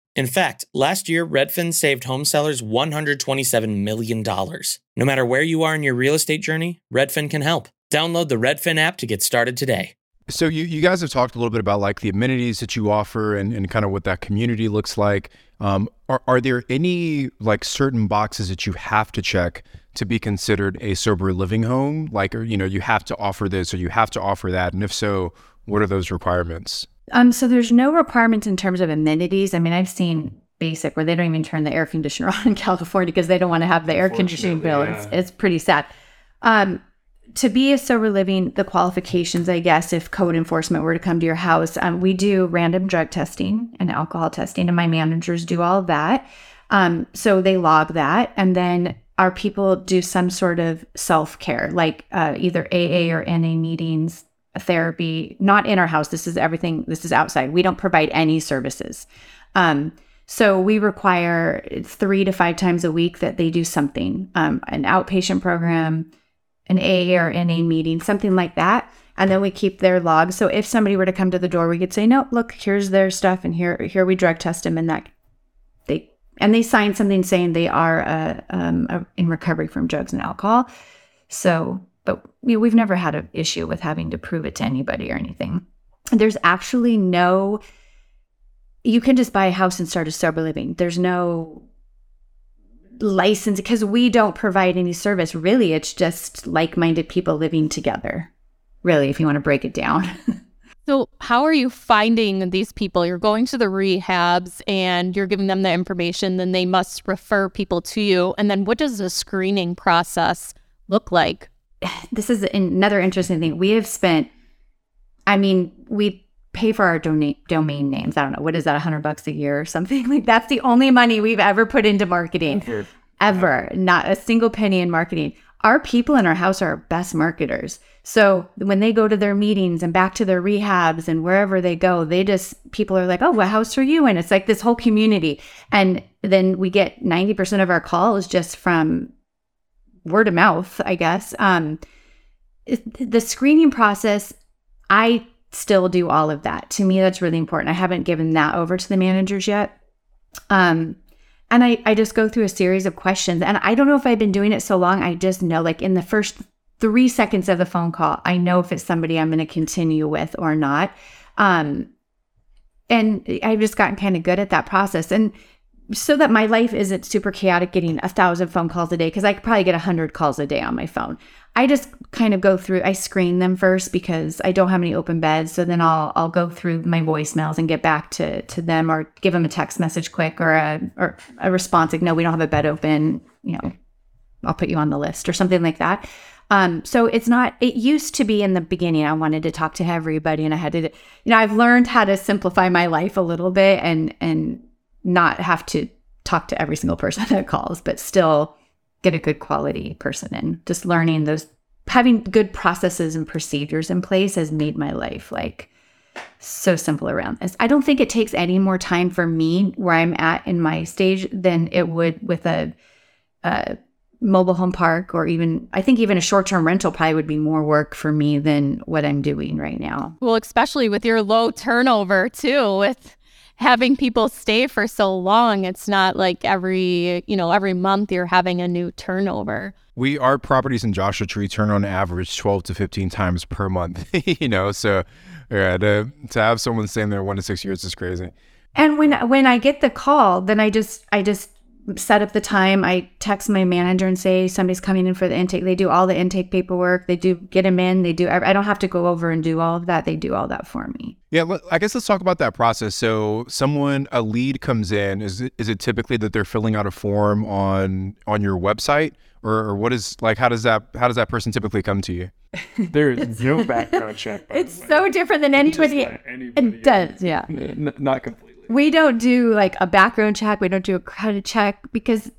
G: In fact, last year, Redfin saved home sellers $127 million. No matter where you are in your real estate journey, Redfin can help. Download the Redfin app to get started today.
C: So you, you guys have talked a little bit about like the amenities that you offer and, and kind of what that community looks like. Um, are, are there any like certain boxes that you have to check to be considered a sober living home? Like, or, you know, you have to offer this or you have to offer that. And if so, what are those requirements?
B: Um, so there's no requirements in terms of amenities. I mean, I've seen basic where they don't even turn the air conditioner on in California because they don't want to have the air conditioning bill.
F: yeah.
B: It's, it's pretty sad. Um, to be a sober living, the qualifications, I guess, if code enforcement were to come to your house, um, we do random drug testing and alcohol testing, and my managers do all of that. Um, so they log that, and then our people do some sort of self care, like uh, either AA or NA meetings, therapy. Not in our house. This is everything. This is outside. We don't provide any services. Um, so we require three to five times a week that they do something, um, an outpatient program, an AA or NA meeting, something like that. And then we keep their logs. So if somebody were to come to the door, we could say, "No, look, here's their stuff, and here, here we drug test them." And that they and they sign something saying they are uh, um, in recovery from drugs and alcohol. So, but we, we've never had an issue with having to prove it to anybody or anything. There's actually no. You can just buy a house and start a sober living. There's no license because we don't provide any service. Really, it's just like minded people living together. Really, if you want to break it down.
A: So, how are you finding these people? You're going to the rehabs and you're giving them the information, then they must refer people to you. And then, what does the screening process look like?
B: this is another interesting thing. We have spent I mean, we pay for our dona- domain names. I don't know what is that, a hundred bucks a year or something like that's the only money we've ever put into marketing, ever. Not a single penny in marketing. Our people in our house are our best marketers. So when they go to their meetings and back to their rehabs and wherever they go, they just people are like, "Oh, what house are you in?" It's like this whole community, and then we get ninety percent of our calls just from word of mouth, I guess. Um, the screening process, I still do all of that. To me, that's really important. I haven't given that over to the managers yet. Um, and I, I just go through a series of questions. And I don't know if I've been doing it so long. I just know, like, in the first three seconds of the phone call, I know if it's somebody I'm going to continue with or not. Um, and I've just gotten kind of good at that process. And so that my life isn't super chaotic getting a thousand phone calls a day, because I could probably get a hundred calls a day on my phone. I just kind of go through, I screen them first because I don't have any open beds. So then I'll I'll go through my voicemails and get back to to them or give them a text message quick or a or a response like, no, we don't have a bed open, you know, I'll put you on the list or something like that. Um, so it's not, it used to be in the beginning, I wanted to talk to everybody and I had to, you know, I've learned how to simplify my life a little bit and, and not have to talk to every single person that calls, but still get a good quality person in. Just learning those, having good processes and procedures in place has made my life like so simple around this. I don't think it takes any more time for me where I'm at in my stage than it would with a, a mobile home park or even I think even a short-term rental probably would be more work for me than what I'm doing right now.
A: Well, especially with your low turnover too with having people stay for so long. It's not like every, you know, every month you're having a new turnover.
C: We our properties in Joshua Tree turn on average 12 to 15 times per month, you know, so yeah, to to have someone staying there 1 to 6 years is crazy.
B: And when when I get the call, then I just I just set up the time. I text my manager and say somebody's coming in for the intake. They do all the intake paperwork. They do get them in. They do. I don't have to go over and do all of that. They do all that for me.
C: Yeah, I guess let's talk about that process. So, someone a lead comes in. Is it is it typically that they're filling out a form on on your website, or, or what is like? How does that how does that person typically come to you?
F: There is no background check. by
B: It's
F: the way.
B: so different than anybody.
F: Just anybody
B: It does, yeah.
F: N- not completely.
B: We don't do like a background check. We don't do a credit check because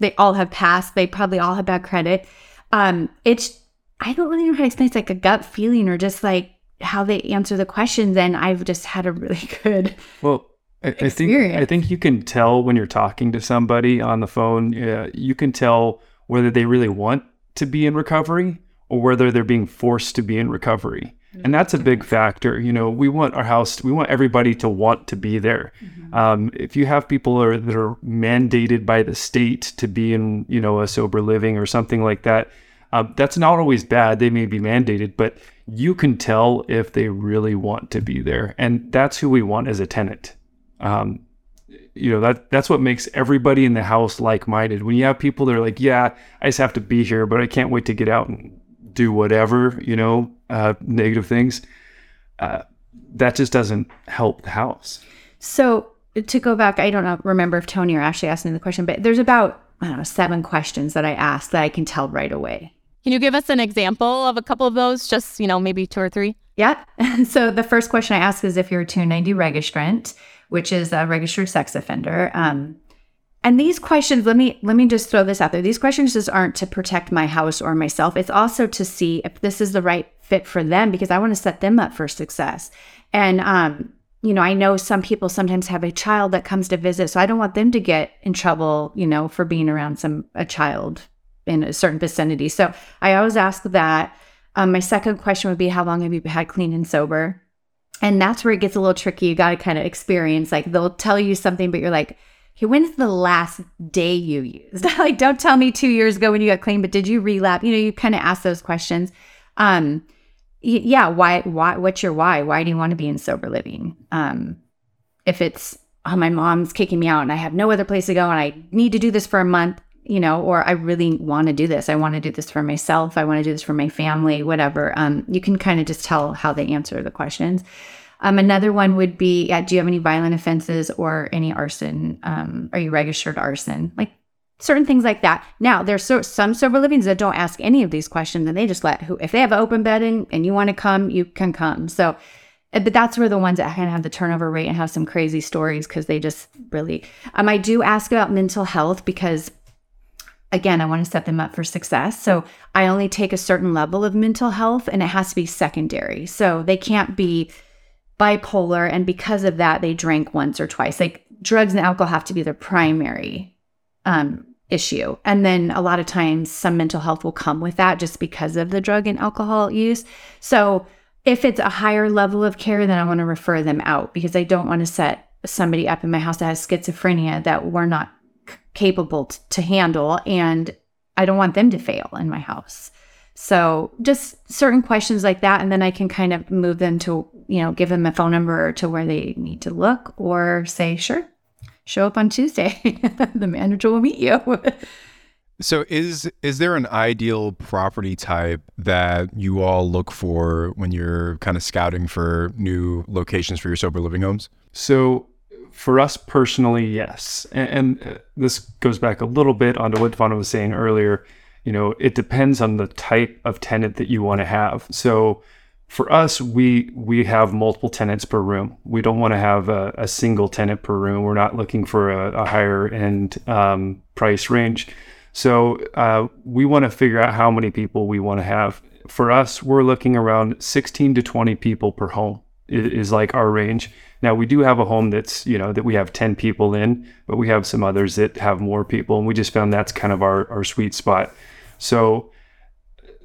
B: they all have passed. They probably all have bad credit. Um, it's I don't really know how to explain. It's like a gut feeling or just like how they answer the questions. And I've just had a really good.
F: Well, I, I think I think you can tell when you're talking to somebody on the phone. Uh, you can tell whether they really want to be in recovery or whether they're being forced to be in recovery. And that's a big factor. You know, we want our house, we want everybody to want to be there. Um, if you have people are, that are mandated by the state to be in, you know, a sober living or something like that, um, that's not always bad. They may be mandated, but you can tell if they really want to be there. And that's who we want as a tenant. Um, you know that that's what makes everybody in the house like-minded when you have people that are like yeah i just have to be here but i can't wait to get out and do whatever you know uh, negative things uh, that just doesn't help the house
B: So to go back, I don't know, remember if Tony or Ashley asked me the question, but there's about I don't know seven questions that I asked that I can tell right away.
A: Can you give us an example of a couple of those? Just, you know, maybe two or three?
B: Yeah. so the first question I ask is if you're a 290 registrant, which is a registered sex offender. Um, and these questions, let me let me just throw this out there. These questions just aren't to protect my house or myself. It's also to see if this is the right fit for them because I want to set them up for success. And um, you know, I know some people sometimes have a child that comes to visit, so I don't want them to get in trouble, you know, for being around some a child in a certain vicinity. So I always ask that. Um, my second question would be, how long have you had clean and sober? And that's where it gets a little tricky. You got to kind of experience. Like they'll tell you something, but you're like, when's the last day you used? like, don't tell me two years ago when you got clean, but did you relapse? You know, you kind of ask those questions. Um, yeah, why? Why? What's your why? Why do you want to be in sober living? Um, if it's oh, my mom's kicking me out and I have no other place to go and I need to do this for a month, you know, or I really want to do this. I want to do this for myself. I want to do this for my family, whatever. Um, you can kind of just tell how they answer the questions. Um, another one would be, yeah, do you have any violent offenses or any arson? Um, are you registered arson? Like certain things like that. Now, there's so, some sober livings that don't ask any of these questions and they just let who, if they have open bedding and you want to come, you can come. So, eh, but that's where the ones that kind of have the turnover rate and have some crazy stories because they just really. Um, I do ask about mental health because, again, I want to set them up for success. So I only take a certain level of mental health and it has to be secondary. So they can't be bipolar and because of that they drank once or twice. Like drugs and alcohol have to be their primary um, issue. And then a lot of times some mental health will come with that just because of the drug and alcohol use. So if it's a higher level of care, then I want to refer them out because I don't want to set somebody up in my house that has schizophrenia that we're not c- capable t- to handle. And I don't want them to fail in my house. So just certain questions like that. And then I can kind of move them to, you know, give them a phone number to where they need to look or say, sure, show up on Tuesday. the manager will meet you.
C: So is is there an ideal property type that you all look for when you're kind of scouting for new locations for your sober living homes?
F: So for us personally, yes. And, and uh, this goes back a little bit onto what Vonna was saying earlier. You know, it depends on the type of tenant that you want to have. So for us, we we have multiple tenants per room. We don't want to have a, a single tenant per room. We're not looking for a, a higher end um, price range. So uh, we want to figure out how many people we want to have. For us, we're looking around 16 to 20 people per home is, is like our range. Now we do have a home that's you know that we have 10 people in, but we have some others that have more people, and we just found that's kind of our our sweet spot. So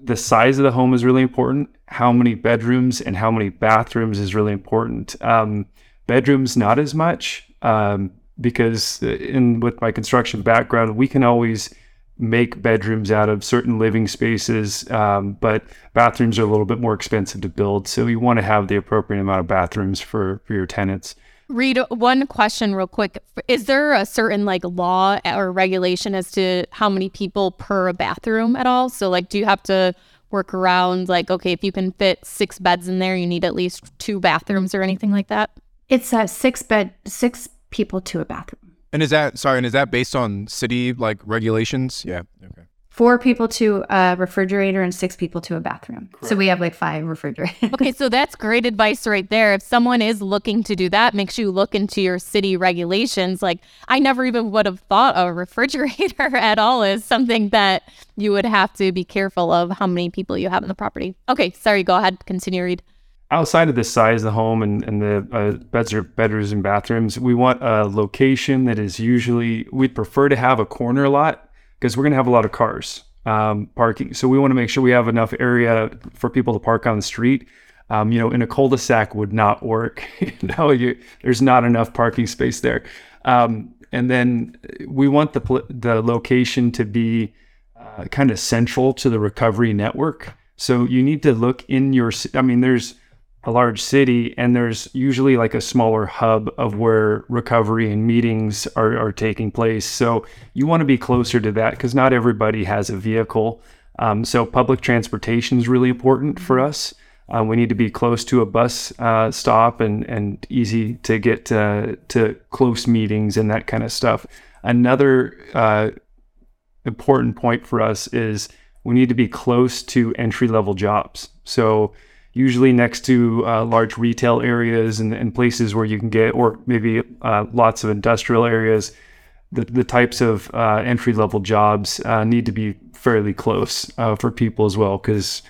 F: the size of the home is really important. How many bedrooms and how many bathrooms is really important. Um, bedrooms not as much um, because in with my construction background, we can always make bedrooms out of certain living spaces, um, but bathrooms are a little bit more expensive to build. So you want to have the appropriate amount of bathrooms for for your tenants.
A: Reed, one question real quick. Is there a certain like law or regulation as to how many people per a bathroom at all? So like do you have to work around like okay, if you can fit 6 beds in there, you need at least two bathrooms or anything like that?
B: it's a six bed, six people to a bathroom.
C: And is that sorry? And is that based on city like regulations? Yeah. Okay.
B: Four people to a refrigerator and six people to a bathroom. So we have like five refrigerators.
A: Okay, so that's great advice right there. If someone is looking to do that, make sure you look into your city regulations. Like, I never even would have thought a refrigerator at all is something that you would have to be careful of how many people you have in the property. Okay, sorry, go ahead, continue, Reed
F: outside of the size of the home and, and the uh, beds or bedrooms and bathrooms, we want a location that is usually, we'd prefer to have a corner lot because we're going to have a lot of cars um, parking. So we want to make sure we have enough area for people to park on the street. Um, you know, in a cul-de-sac would not work. no, you, there's not enough parking space there. Um, and then we want the the location to be uh, kind of central to the recovery network. So you need to look in your. I mean, there's a large city, and there's usually like a smaller hub of where recovery and meetings are, are taking place. So you want to be closer to that because not everybody has a vehicle. Um, so public transportation is really important for us. Uh, we need to be close to a bus uh, stop and, and easy to get uh, to close meetings and that kind of stuff. Another uh, important point for us is we need to be close to entry level jobs. So usually next to uh, large retail areas and, and places where you can get, or maybe uh, lots of industrial areas, the, the types of uh, entry level jobs uh, need to be fairly close uh, for people as well, because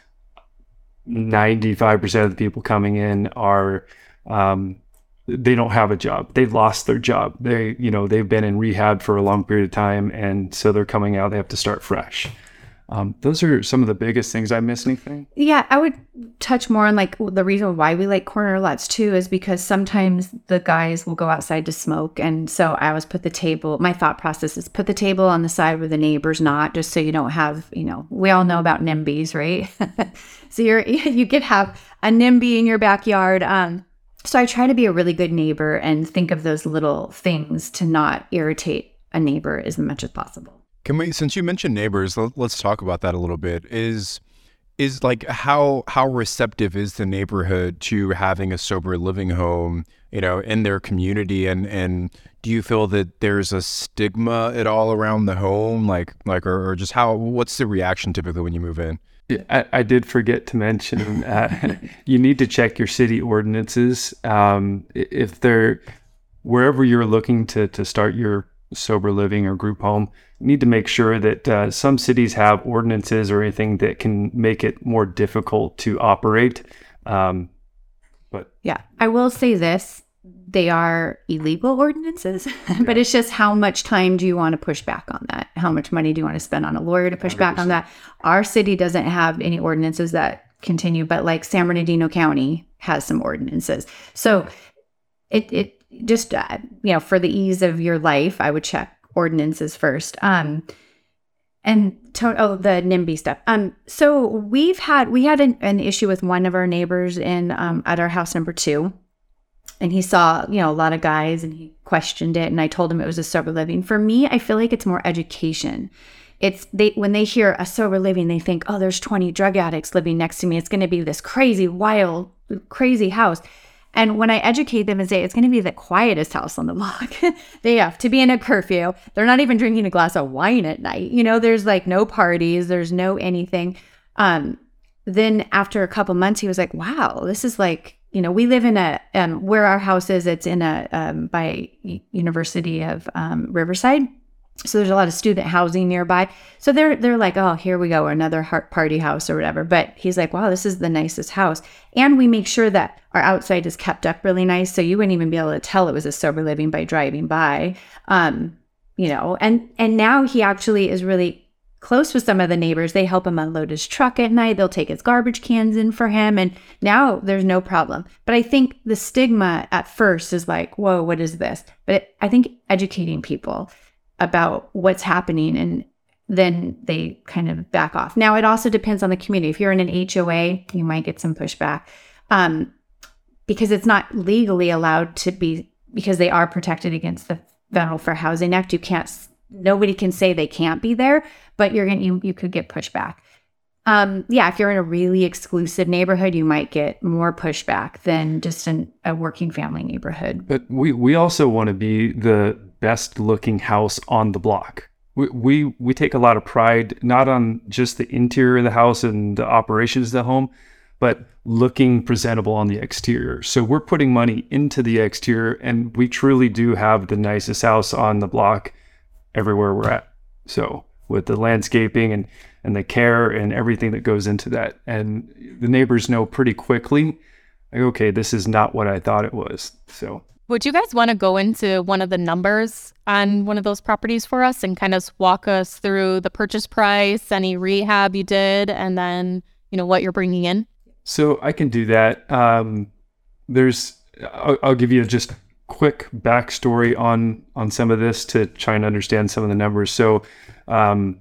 F: 95% of the people coming in are um, they don't have a job. They've lost their job. They you know they've been in rehab for a long period of time and so they're coming out. They have to start fresh um, those are some of the biggest things i miss anything
B: Yeah, I would touch more on like the reason why we like corner lots too is because sometimes the guys will go outside to smoke. And so I always put the table, my thought process is put the table on the side where the neighbor's not, just so you don't have, you know, we all know about NIMBYs, right? so you're, you could have a NIMBY in your backyard. Um, so I try to be a really good neighbor and think of those little things to not irritate a neighbor as much as possible.
C: Can we, since you mentioned neighbors, let, let's talk about that a little bit. Is is like how how receptive is the neighborhood to having a sober living home you know in their community? And and do you feel that there's a stigma at all around the home? Like like or, or just how what's the reaction typically when you move in?
F: I, I did forget to mention uh, you need to check your city ordinances. Um, if they're wherever you're looking to to start your sober living or group home need to make sure that uh, some cities have ordinances or anything that can make it more difficult to operate. Um, but
B: yeah, I will say this they are illegal ordinances, but it's just how much time do you want to push back on that? How much money do you want to spend on a lawyer to push 100%. back on that? Our city doesn't have any ordinances that continue, but like San Bernardino County has some ordinances. So it, it just, uh, you know, for the ease of your life, I would check ordinances first. Um, and to- oh, the NIMBY stuff. Um, so we've had we had an, an issue with one of our neighbors in um, at our house number two, and he saw you know a lot of guys, and he questioned it, and I told him it was a sober living. For me, I feel like it's more education. It's they when they hear a sober living, they think, oh, there's 20 drug addicts living next to me. It's going to be this crazy, wild, crazy house. And when I educate them and say it's going to be the quietest house on the block, they have to be in a curfew. They're not even drinking a glass of wine at night. You know, there's like no parties, there's no anything. Um, then after a couple months, he was like, wow, this is like, you know, we live in a, um, where our house is, it's in a, um, by University of um, Riverside. So there's a lot of student housing nearby. So they're they're like, oh, here we go, another party house or whatever. But he's like, wow, this is the nicest house, and we make sure that our outside is kept up really nice, so you wouldn't even be able to tell it was a sober living by driving by. Um, you know, and and now he actually is really close with some of the neighbors. They help him unload his truck at night. They'll take his garbage cans in for him, and now there's no problem. But I think the stigma at first is like, whoa, what is this? But I think educating people about what's happening and then they kind of back off. Now, it also depends on the community. If you're in an HOA, you might get some pushback um, because it's not legally allowed to be, because they are protected against the Federal Fair Housing Act. You can't, nobody can say they can't be there, but you're going you, you could get pushback. Um, yeah, if you're in a really exclusive neighborhood, you might get more pushback than just a working family neighborhood.
F: But we, we also want to be the best looking house on the block. We, we, we take a lot of pride not on just the interior of the house and the operations of the home, but looking presentable on the exterior. So we're putting money into the exterior, and we truly do have the nicest house on the block everywhere we're at. So with the landscaping and and the care and everything that goes into that, and the neighbors know pretty quickly, like, okay, this is not what I thought it was. So
A: would you guys want to go into one of the numbers on one of those properties for us and kind of walk us through the purchase price, any rehab you did, and then, you know, what you're bringing in?
F: So I can do that. Um, there's, I'll, I'll give you just quick backstory on on some of this to try and understand some of the numbers. So um,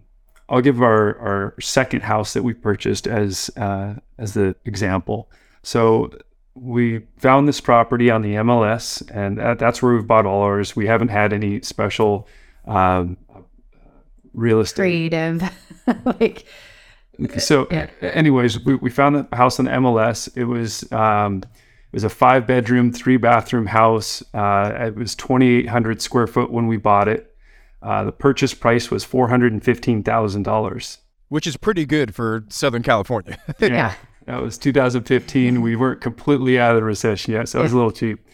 F: I'll give our our second house that we purchased as uh, as the example. So we found this property on the MLS, and that, that's where we've bought all ours. We haven't had any special um, real estate
B: creative, like.
F: So, yeah. anyways, we, we found the house on the MLS. It was um, it was a five bedroom, three bathroom house. Uh, it was twenty eight hundred square foot when we bought it. Uh, the purchase price was four hundred and fifteen thousand dollars,
C: which is pretty good for Southern California.
B: yeah.
F: That was 2015. We weren't completely out of the recession yet, so it was a little cheap.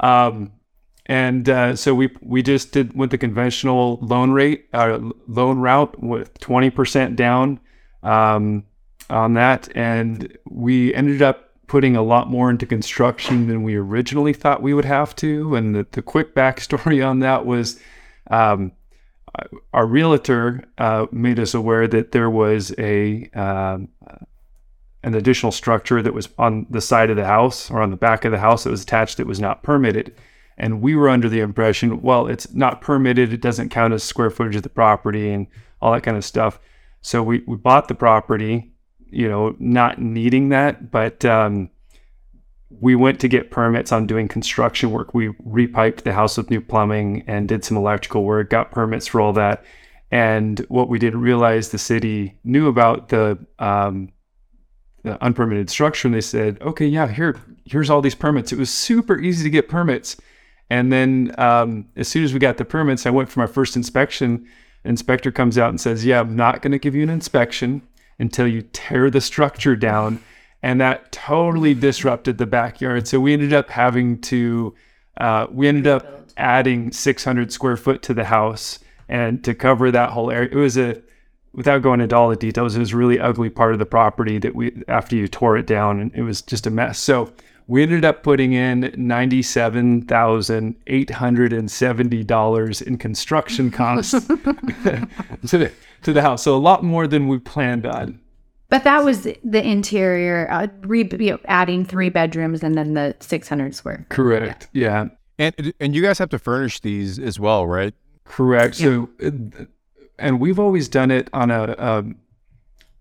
F: Um, and uh, so we we just did with the conventional loan rate, uh, loan route with 20% down um, on that, and we ended up putting a lot more into construction than we originally thought we would have to. And the, the quick backstory on that was. Um, our realtor uh, made us aware that there was a um, an additional structure that was on the side of the house or on the back of the house that was attached that was not permitted. And we were under the impression, well, it's not permitted, it doesn't count as square footage of the property and all that kind of stuff. So we, we bought the property, you know, not needing that, but um, we went to get permits on doing construction work. We repiped the house with new plumbing and did some electrical work, got permits for all that. And what we didn't realize the city knew about the um, the unpermitted structure, and they said, "Okay, yeah, here, here's all these permits." It was super easy to get permits, and then um, as soon as we got the permits, I went for my first inspection. Inspector comes out and says, "Yeah, I'm not going to give you an inspection until you tear the structure down." And that totally disrupted the backyard. So we ended up having to, uh, we ended up adding 600 square foot to the house and to cover that whole area. It was a, without going into all the details, it was a really ugly part of the property that we, after you tore it down, and it was just a mess. So we ended up putting in $97,870 in construction costs to, the, to the house. So a lot more than we planned on.
B: But that was the interior, uh, re, you know, adding three bedrooms and then the 600 square.
F: Correct. Yeah. yeah.
C: And and you guys have to furnish these as well, right?
F: Correct. Yeah. So, and we've always done it on a, a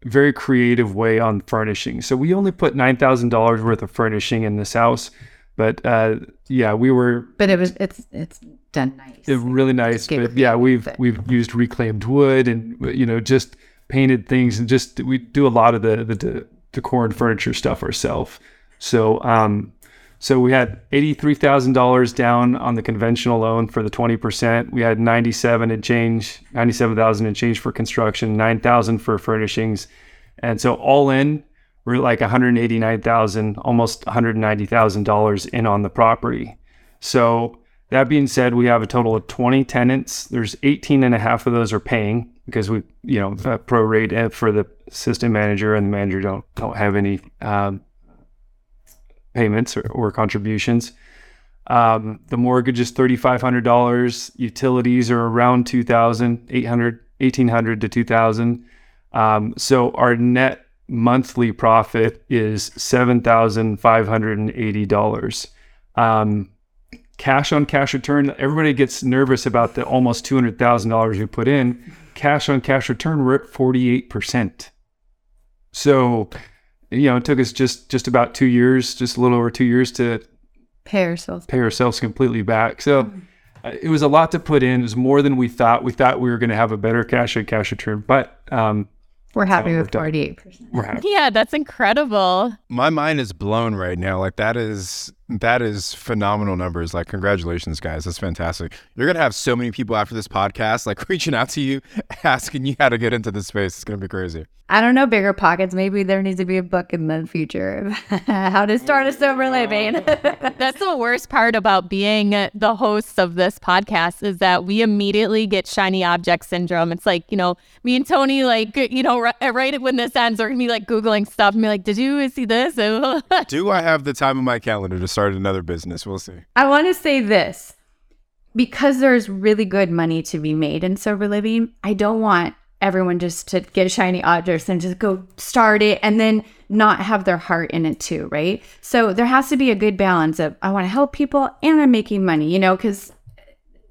F: very creative way on furnishing. So we only put nine thousand dollars worth of furnishing in this house, but uh, yeah, we were.
B: But it was it's it's done nice.
F: It really nice. But yeah, we've we've used reclaimed wood and you know just painted things and just we do a lot of the the decor and furniture stuff ourselves. So um, so we had eighty-three thousand dollars down on the conventional loan for the twenty percent. We had ninety-seven and change, ninety-seven thousand and change for construction, nine thousand for furnishings, and so all in, we're like one hundred eighty-nine thousand, almost one hundred ninety thousand dollars in on the property. So that being said, we have a total of twenty tenants. There's 18 and a half of those are paying because we, you know, prorate for the system manager and the manager don't don't have any um, payments or, or contributions. Um, the mortgage is thirty five hundred dollars. Utilities are around two thousand eight hundred, eighteen hundred to two thousand. Um, so our net monthly profit is seven thousand five hundred and eighty dollars. Um, cash on cash return. Everybody gets nervous about the almost two hundred thousand dollars you put in cash on cash return, we're at 48%. So, you know, it took us just just about two years, just a little over two years to
B: pay ourselves
F: pay ourselves completely back. So mm-hmm. uh, it was a lot to put in. It was more than we thought. We thought we were going to have a better cash on cash return, but um,
B: we're happy with 48%.
A: Yeah, that's incredible.
C: My mind is blown right now. Like that is that is phenomenal numbers. Like congratulations guys. That's fantastic. You're going to have so many people after this podcast like reaching out to you asking you how to get into this space. It's going to be crazy.
B: I don't know, bigger pockets. Maybe there needs to be a book in the future how to start a sober living.
A: That's the worst part about being the hosts of this podcast is that we immediately get shiny object syndrome. It's like, you know, me and Tony, like, you know, right, uh, right when this ends, we're going to be like Googling stuff and be like, did you see this?
C: Do I have the time in my calendar to start another business? We'll see.
B: I want to say this because there's really good money to be made in sober living. I don't want everyone just to get shiny objects and just go start it and then not have their heart in it too, right? So there has to be a good balance of I want to help people and I'm making money, you know, because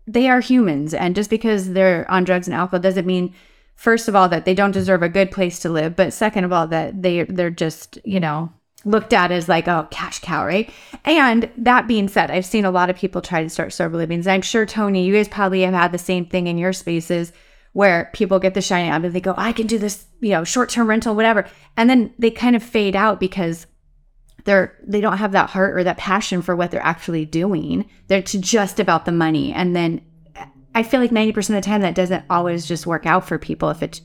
B: they are humans. And just because they're on drugs and alcohol doesn't mean first of all that they don't deserve a good place to live, but second of all that they they're just, you know, looked at as like a cash cow, right? And that being said, I've seen a lot of people try to start sober livings. I'm sure Tony, you guys probably have had the same thing in your spaces where people get the shiny object. They go, I can do this, you know, short term rental, whatever. And then they kind of fade out because they're they don't have that heart or that passion for what they're actually doing. They're just about the money. And then I feel like 90% of the time that doesn't always just work out for people if it's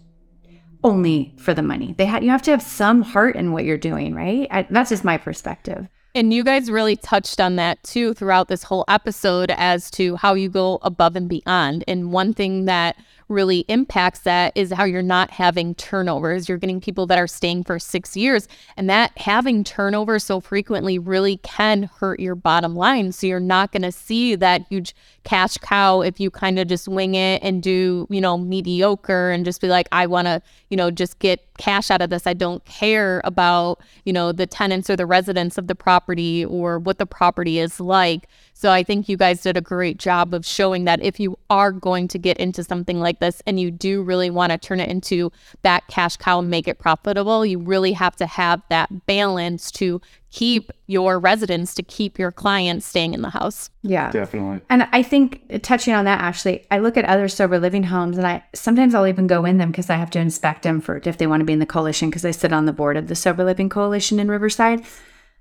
B: only for the money. They have you have to have some heart in what you're doing, right? I, that's just my perspective.
A: And you guys really touched on that too throughout this whole episode as to how you go above and beyond. And one thing that really impacts that is how you're not having turnovers. You're getting people that are staying for six years, and that having turnover so frequently really can hurt your bottom line. So you're not going to see that huge cash cow if you kind of just wing it and do, you know, mediocre and just be like, I want to, you know, just get cash out of this. I don't care about, you know, the tenants or the residents of the property or what the property is like. So I think you guys did a great job of showing that if you are going to get into something like this and you do really want to turn it into that cash cow and make it profitable, you really have to have that balance to keep your residents, to keep your clients staying in the house.
B: Yeah.
F: Definitely.
B: And I think touching on that, actually, I look at other sober living homes and I sometimes I'll even go in them because I have to inspect them for if they want to be in the coalition because I sit on the board of the Sober Living Coalition in Riverside.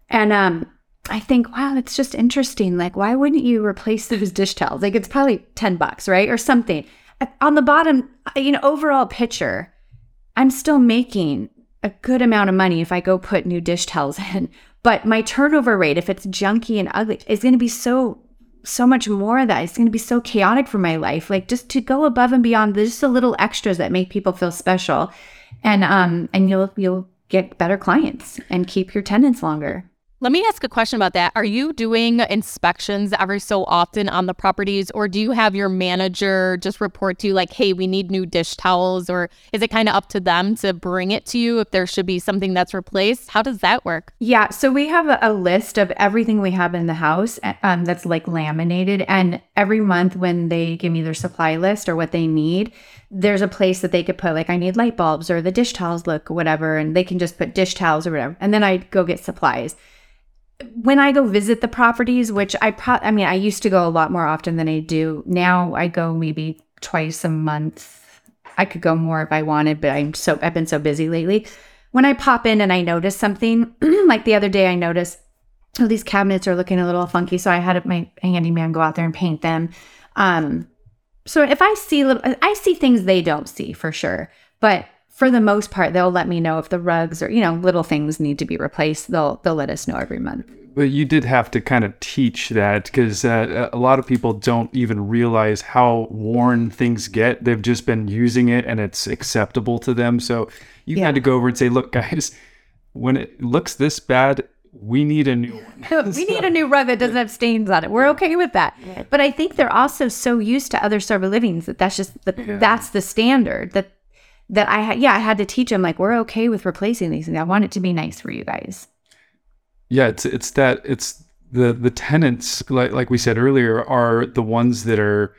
B: And um, I think, wow, that's just interesting. Like, why wouldn't you replace those dish towels? Like, it's probably 10 bucks, right? Or something. On the bottom, you know, overall picture, I'm still making a good amount of money if I go put new dish towels in. But my turnover rate, if it's junky and ugly, is going to be so, so much more of that. It's going to be so chaotic for my life. Like, just to go above and beyond, there's just the little extras that make people feel special. And, um, and you'll, you'll get better clients and keep your tenants longer.
A: Let me ask a question about that. Are you doing inspections every so often on the properties, or do you have your manager just report to you, like, hey, we need new dish towels? Or is it kind of up to them to bring it to you if there should be something that's replaced? How does that work?
B: Yeah. So we have a, list of everything we have in the house um, that's like laminated. And every month when they give me their supply list or what they need, there's a place that they could put, like, I need light bulbs or the dish towels look, whatever. And they can just put dish towels or whatever. And then I go get supplies when I go visit the properties, which I pro- I mean, I used to go a lot more often than I do. Now I go maybe twice a month. I could go more if I wanted, but I'm so I've been so busy lately. When I pop in and I notice something, like the other day I noticed oh these cabinets are looking a little funky, so I had my handyman go out there and paint them. Um so if I see little I see things they don't see for sure. But for the most part, they'll let me know if the rugs or you know little things need to be replaced. They'll they'll let us know every month.
F: But you did have to kind of teach that because uh, a lot of people don't even realize how worn things get. They've just been using it and it's acceptable to them. So you
B: Yeah.
F: had to go over and say, "Look, guys, when it looks this bad, we need a new one."
B: we need a new rug that doesn't have stains on it. We're okay with that. But I think they're also so used to other sober livings that that's just the, that's the standard that that I had. Yeah, I had to teach them like we're okay with replacing these things. I want it to be nice for you guys.
F: Yeah, it's it's that it's the the tenants like like we said earlier are the ones that are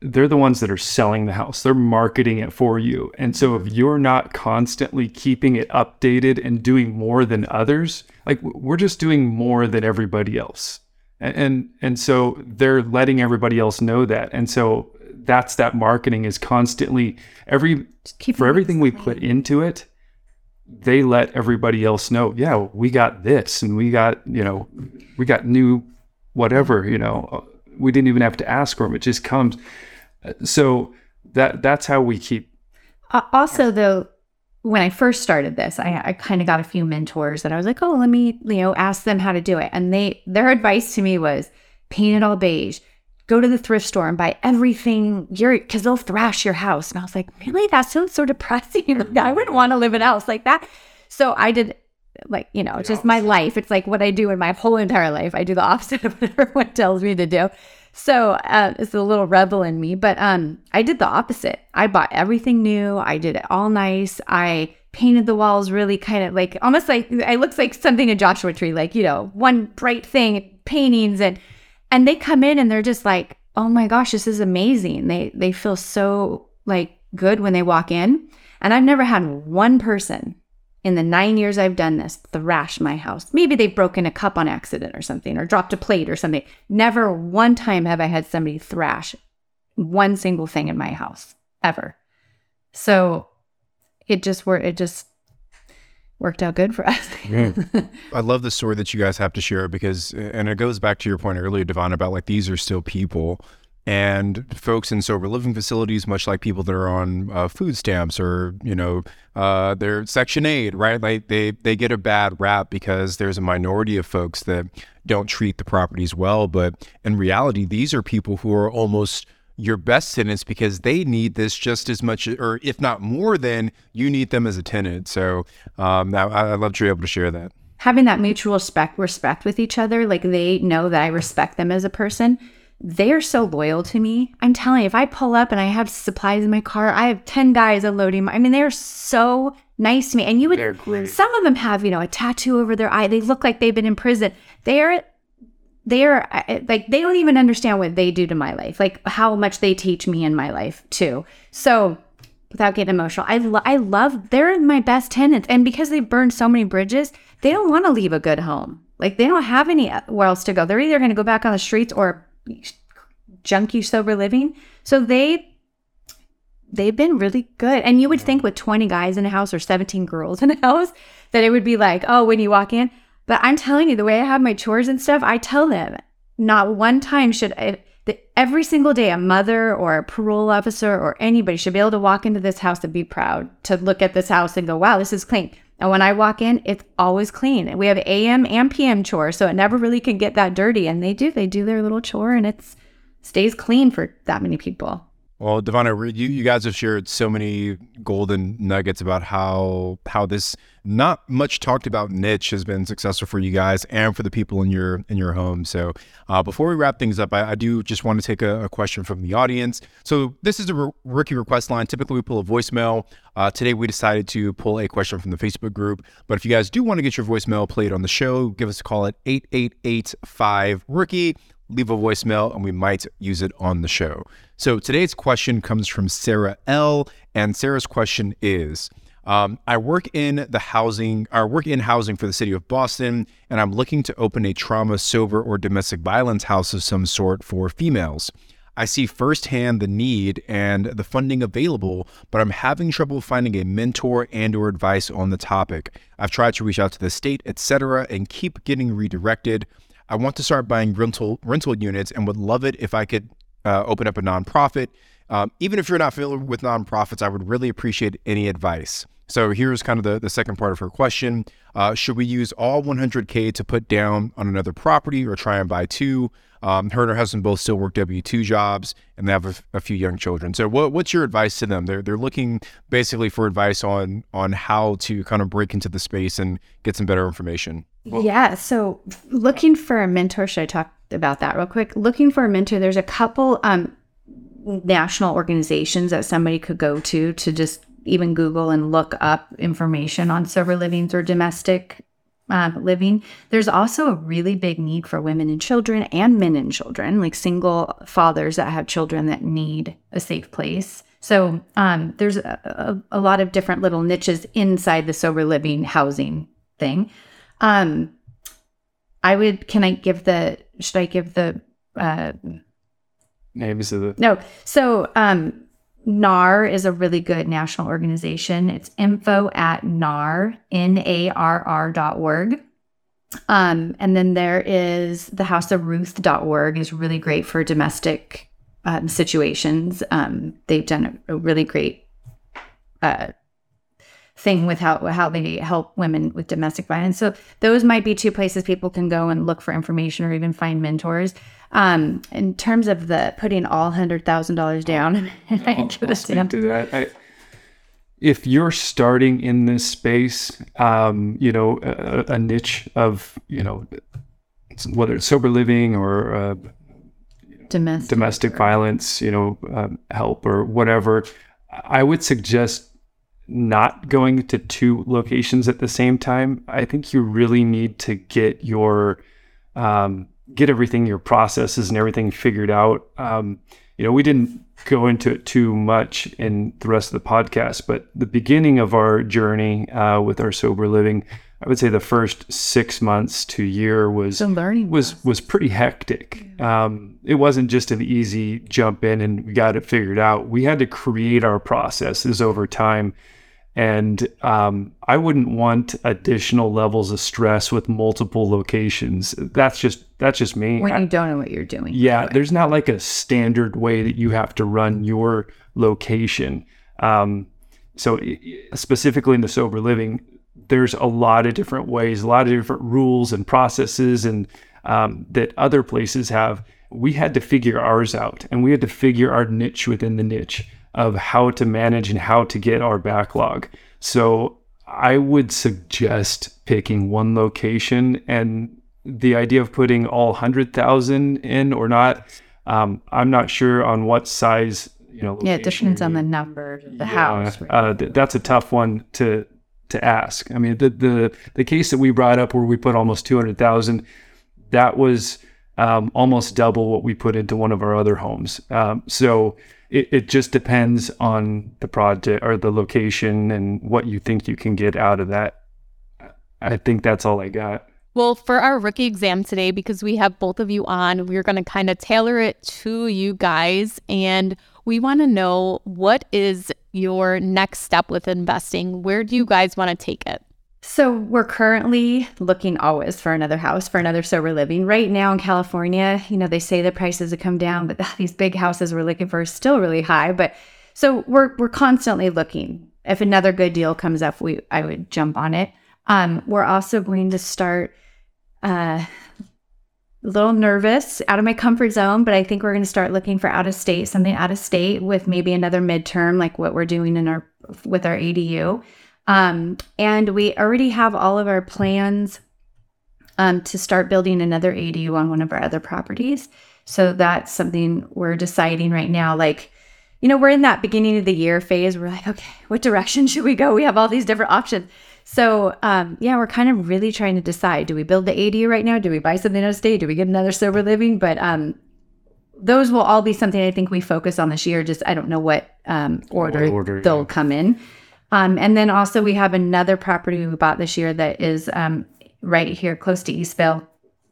F: they're the ones that are selling the house. They're marketing it for you. And so if you're not constantly keeping it updated and doing more than others, like we're just doing more than everybody else. And and, and so they're letting everybody else know that. And so that's that marketing is constantly every
B: keep
F: for everything we put into it they let everybody else know yeah we got this and we got you know we got new whatever you know we didn't even have to ask for them it just comes so that that's how we keep
B: Uh, also, though, when I first started this, I, I kind of got a few mentors that I was like, oh, let me, you know, ask them how to do it. And they, their advice to me was paint it all beige, go to the thrift store and buy everything you're, cause they'll thrash your house. And I was like, really? That sounds so depressing. Like, I wouldn't want to live in a house like that. So I did like, you know, it's just my life. It's like what I do in my whole entire life. I do the opposite of what everyone tells me to do. So uh, it's a little rebel in me, but um, I did the opposite. I bought everything new. I did it all nice. I painted the walls really kind of like almost like it looks like something in Joshua Tree, like you know, one bright thing, paintings, and and they come in and they're just like, oh my gosh, this is amazing. They they feel so like good when they walk in, and I've never had one person in the nine years I've done this, thrash my house. Maybe they've broken a cup on accident or something, or dropped a plate or something. Never one time have I had somebody thrash one single thing in my house ever. So it just worked. It just worked out good for us.
C: I love the story that you guys have to share because, and it goes back to your point earlier, Devon, about like these are still people. And folks in sober living facilities, much like people that are on uh, food stamps or you know uh, they're Section Eight, right? Like they they get a bad rap because there's a minority of folks that don't treat the properties well. But in reality, these are people who are almost your best tenants because they need this just as much, or if not more than you need them as a tenant. So um, I, I love to you're able to share that.
B: Having that mutual respect, respect with each other, like they know that I respect them as a person. They are so loyal to me. I'm telling you, if I pull up and I have supplies in my car, I have 10 guys unloading. My, I mean, they're so nice to me. And you would, some of them have, you know, a tattoo over their eye. They look like they've been in prison. They are they're like they don't even understand what they do to my life, like how much they teach me in my life too. So without getting emotional, I lo- I love they're my best tenants, and because they burned so many bridges, they don't want to leave a good home. Like they don't have anywhere uh, else to go. They're either going to go back on the streets or junky sober living. So they they've been really good. And you would think with 20 guys in a house or 17 girls in a house that it would be like, oh, when you walk in. But I'm telling you, the way I have my chores and stuff, I tell them not one time should I, that every single day a mother or a parole officer or anybody should be able to walk into this house and be proud to look at this house and go, wow, this is clean. And when I walk in, it's always clean. We have AM and PM chores, so it never really can get that dirty. And they do, they do their little chore and it stays clean for that many people.
C: Well, Devonna, we- you, you guys have shared so many golden nuggets about how how this not much talked about niche has been successful for you guys and for the people in your in your home. So, uh, before we wrap things up, I, I do just want to take a, a question from the audience. So, this is a r- rookie request line. Typically, we pull a voicemail. Uh, today, we decided to pull a question from the Facebook group. But if you guys do want to get your voicemail played on the show, give us a call at eight eight eight five rookie leave a voicemail and we might use it on the show. So today's question comes from Sarah L. And Sarah's question is um, I work in the housing, or work in housing for the city of Boston, and I'm looking to open a trauma, sober, or domestic violence house of some sort for females. I see firsthand the need and the funding available, but I'm having trouble finding a mentor and or advice on the topic. I've tried to reach out to the state, etc., and keep getting redirected. I want to start buying rental rental units and would love it if I could uh, open up a nonprofit. Um, even if you're not familiar with nonprofits, I would really appreciate any advice. So here's kind of the, the second part of her question. Uh, should we use all 100K to put down on another property or try and buy two? Um, her and her husband both still work W 2 jobs and they have a, few young children. So, what, what's your advice to them? They're, they're looking basically for advice on, on how to kind of break into the space and get some better information.
B: Yeah. So looking for a mentor, should I talk about that real quick? Looking for a mentor, there's a couple um, national organizations that somebody could go to to just even Google and look up information on sober livings or domestic um, living. There's also a really big need for women and children and men and children, like single fathers that have children that need a safe place. So um, there's a, a, a lot of different little niches inside the sober living housing thing. Um, I would. Can I give the? Should I give the? Uh,
F: Names of the
B: no. So um, NARR is a really good national organization. It's info at NARR N A R R dot org. Um, and then there is the House of Ruth.org is really great for domestic um, situations. Um, they've done a, a really great uh, thing with how how they help women with domestic violence. So those might be two places people can go and look for information or even find mentors. Um, in terms of the putting all hundred thousand dollars down, I
F: I'll, I'll speak to that. I, if you're starting in this space, um, you know, a, a niche of, you know, whether it's sober living or uh,
B: domestic
F: domestic violence, you know, um, help or whatever, I would suggest not going to two locations at the same time. I think you really need to get your um, get everything, your processes and everything figured out. Um, you know, we didn't go into it too much in the rest of the podcast, but the beginning of our journey uh, with our sober living, I would say the first six months to year was
B: learning
F: was was pretty hectic. Um, it wasn't just an easy jump in and we got it figured out. We had to create our processes over time. And um, I wouldn't want additional levels of stress with multiple locations. That's just that's just me.
B: when
F: I-
B: you don't know what you're doing.
F: yeah, there's not like a standard way that you have to run your location. Um, so specifically in the sober living, there's a lot of different ways, a lot of different rules and processes, and um, that other places have. We had to figure ours out, and we had to figure our niche within the niche of how to manage and how to get our backlog. So I would suggest picking one location and the idea of putting all 100,000 in or not. Um, I'm not sure on what size, you know.
B: Yeah, it depends on the number of the
F: yeah,
B: house. right?
F: Uh, th- that's a tough one to to ask. I mean, the the the case that we brought up where we put almost 200,000, that was um, almost double what we put into one of our other homes. Um, so it, it just depends on the project or the location and what you think you can get out of that. I think that's all I got.
A: Well, for our rookie exam today, because we have both of you on, we're going to kind of tailor it to you guys. And we want to know what is your next step with investing? Where do you guys want to take it?
B: So we're currently looking always for another house, for another sober living. Right now in California, you know, they say the prices have come down, but these big houses we're looking for are still really high. But so we're we're constantly looking. If another good deal comes up, we I would jump on it. Um, we're also going to start uh, a little nervous, out of my comfort zone, but I think we're going to start looking for out of state, something out of state with maybe another midterm, like what we're doing in our with our ADU. Um, and we already have all of our plans um, to start building another ADU on one of our other properties. So that's something we're deciding right now. Like, you know, we're in that beginning of the year phase. We're like, okay, what direction should we go? We have all these different options. So, um, yeah, we're kind of really trying to decide do we build the ADU right now? Do we buy something out of state? Do we get another sober living? But um, those will all be something I think we focus on this year. Just I don't know what um, order, order they'll yeah. come in. Um, and then also we have another property we bought this year that is um, right here close to Eastville,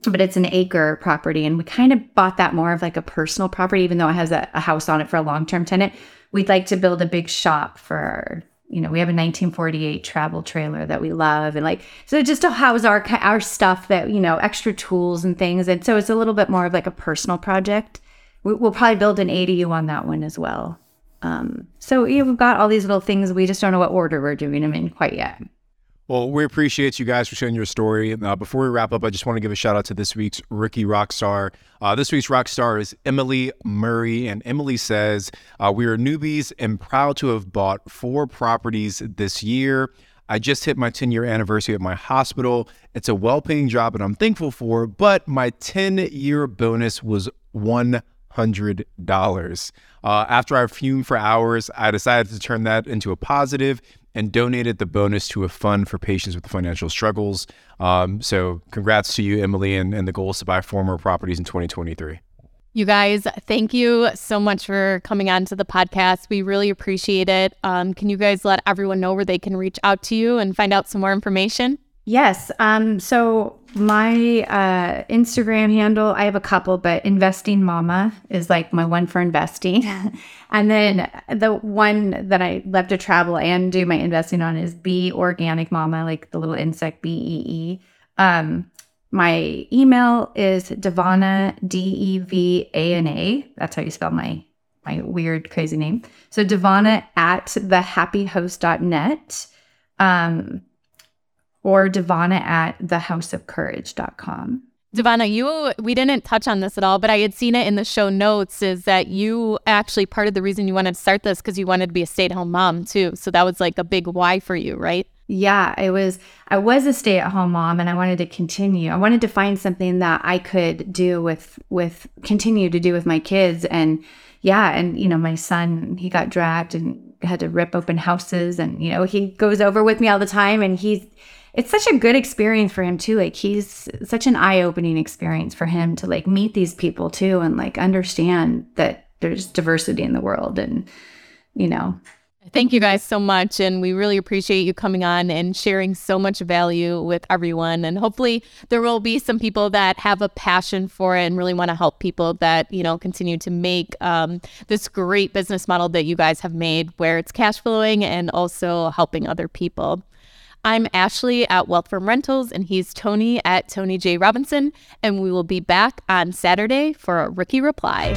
B: but it's an acre property. And we kind of bought that more of like a personal property, even though it has a, a house on it for a long-term tenant. We'd like to build a big shop for our, you know, we have a 1948 travel trailer that we love. And like, so just to house our, our stuff that, you know, extra tools and things. And so it's a little bit more of like a personal project. We, we'll probably build an ADU on that one as well. Um, so yeah, we've got all these little things. We just don't know what order we're doing them in quite yet.
C: Well, we appreciate you guys for sharing your story. Uh, before we wrap up, I just want to give a shout out to this week's rookie rock star. Uh, this week's rock star is Emily Murray, and Emily says, uh, "We are newbies and proud to have bought four properties this year." I just hit my 10 year anniversary at my hospital. It's a well paying job and I'm thankful for, but my 10 year bonus was one $100. Uh, after I fumed for hours, I decided to turn that into a positive and donated the bonus to a fund for patients with financial struggles. Um, so, congrats to you, Emily, and, and the goal is to buy four more properties in 2023.
A: You guys, thank you so much for coming on to the podcast. We really appreciate it. Um, can you guys let everyone know where they can reach out to you and find out some more information?
B: Yes. Um, so my uh, Instagram handle, I have a couple, but Investing Mama is like my one for investing. and then the one that I love to travel and do my investing on is Bee Organic Mama, like the little insect B E E. Um, my email is Devana D E V A N A. That's how you spell my my weird crazy name. So Devana at thehappyhost.net. Um, or Devana at thehouseofcourage.com.
A: Devana, you we didn't touch on this at all, but I had seen it in the show notes is that you actually part of the reason you wanted to start this because you wanted to be a stay-at-home mom too. So that was like a big why for you, right?
B: Yeah, I was I was a stay-at-home mom and I wanted to continue. I wanted to find something that I could do with with continue to do with my kids and yeah, and you know, my son, he got dragged and had to rip open houses and you know, he goes over with me all the time and he's it's such a good experience for him too. Like he's such an eye-opening experience for him to like meet these people too and like understand that there's diversity in the world and you know.
A: Thank you guys so much and we really appreciate you coming on and sharing so much value with everyone and hopefully there will be some people that have a passion for it and really want to help people that, you know, continue to make um, this great business model that you guys have made where it's cash flowing and also helping other people. I'm Ashley at Wealth from Rentals, and he's Tony at Tony J. Robinson. And we will be back on Saturday for a rookie reply.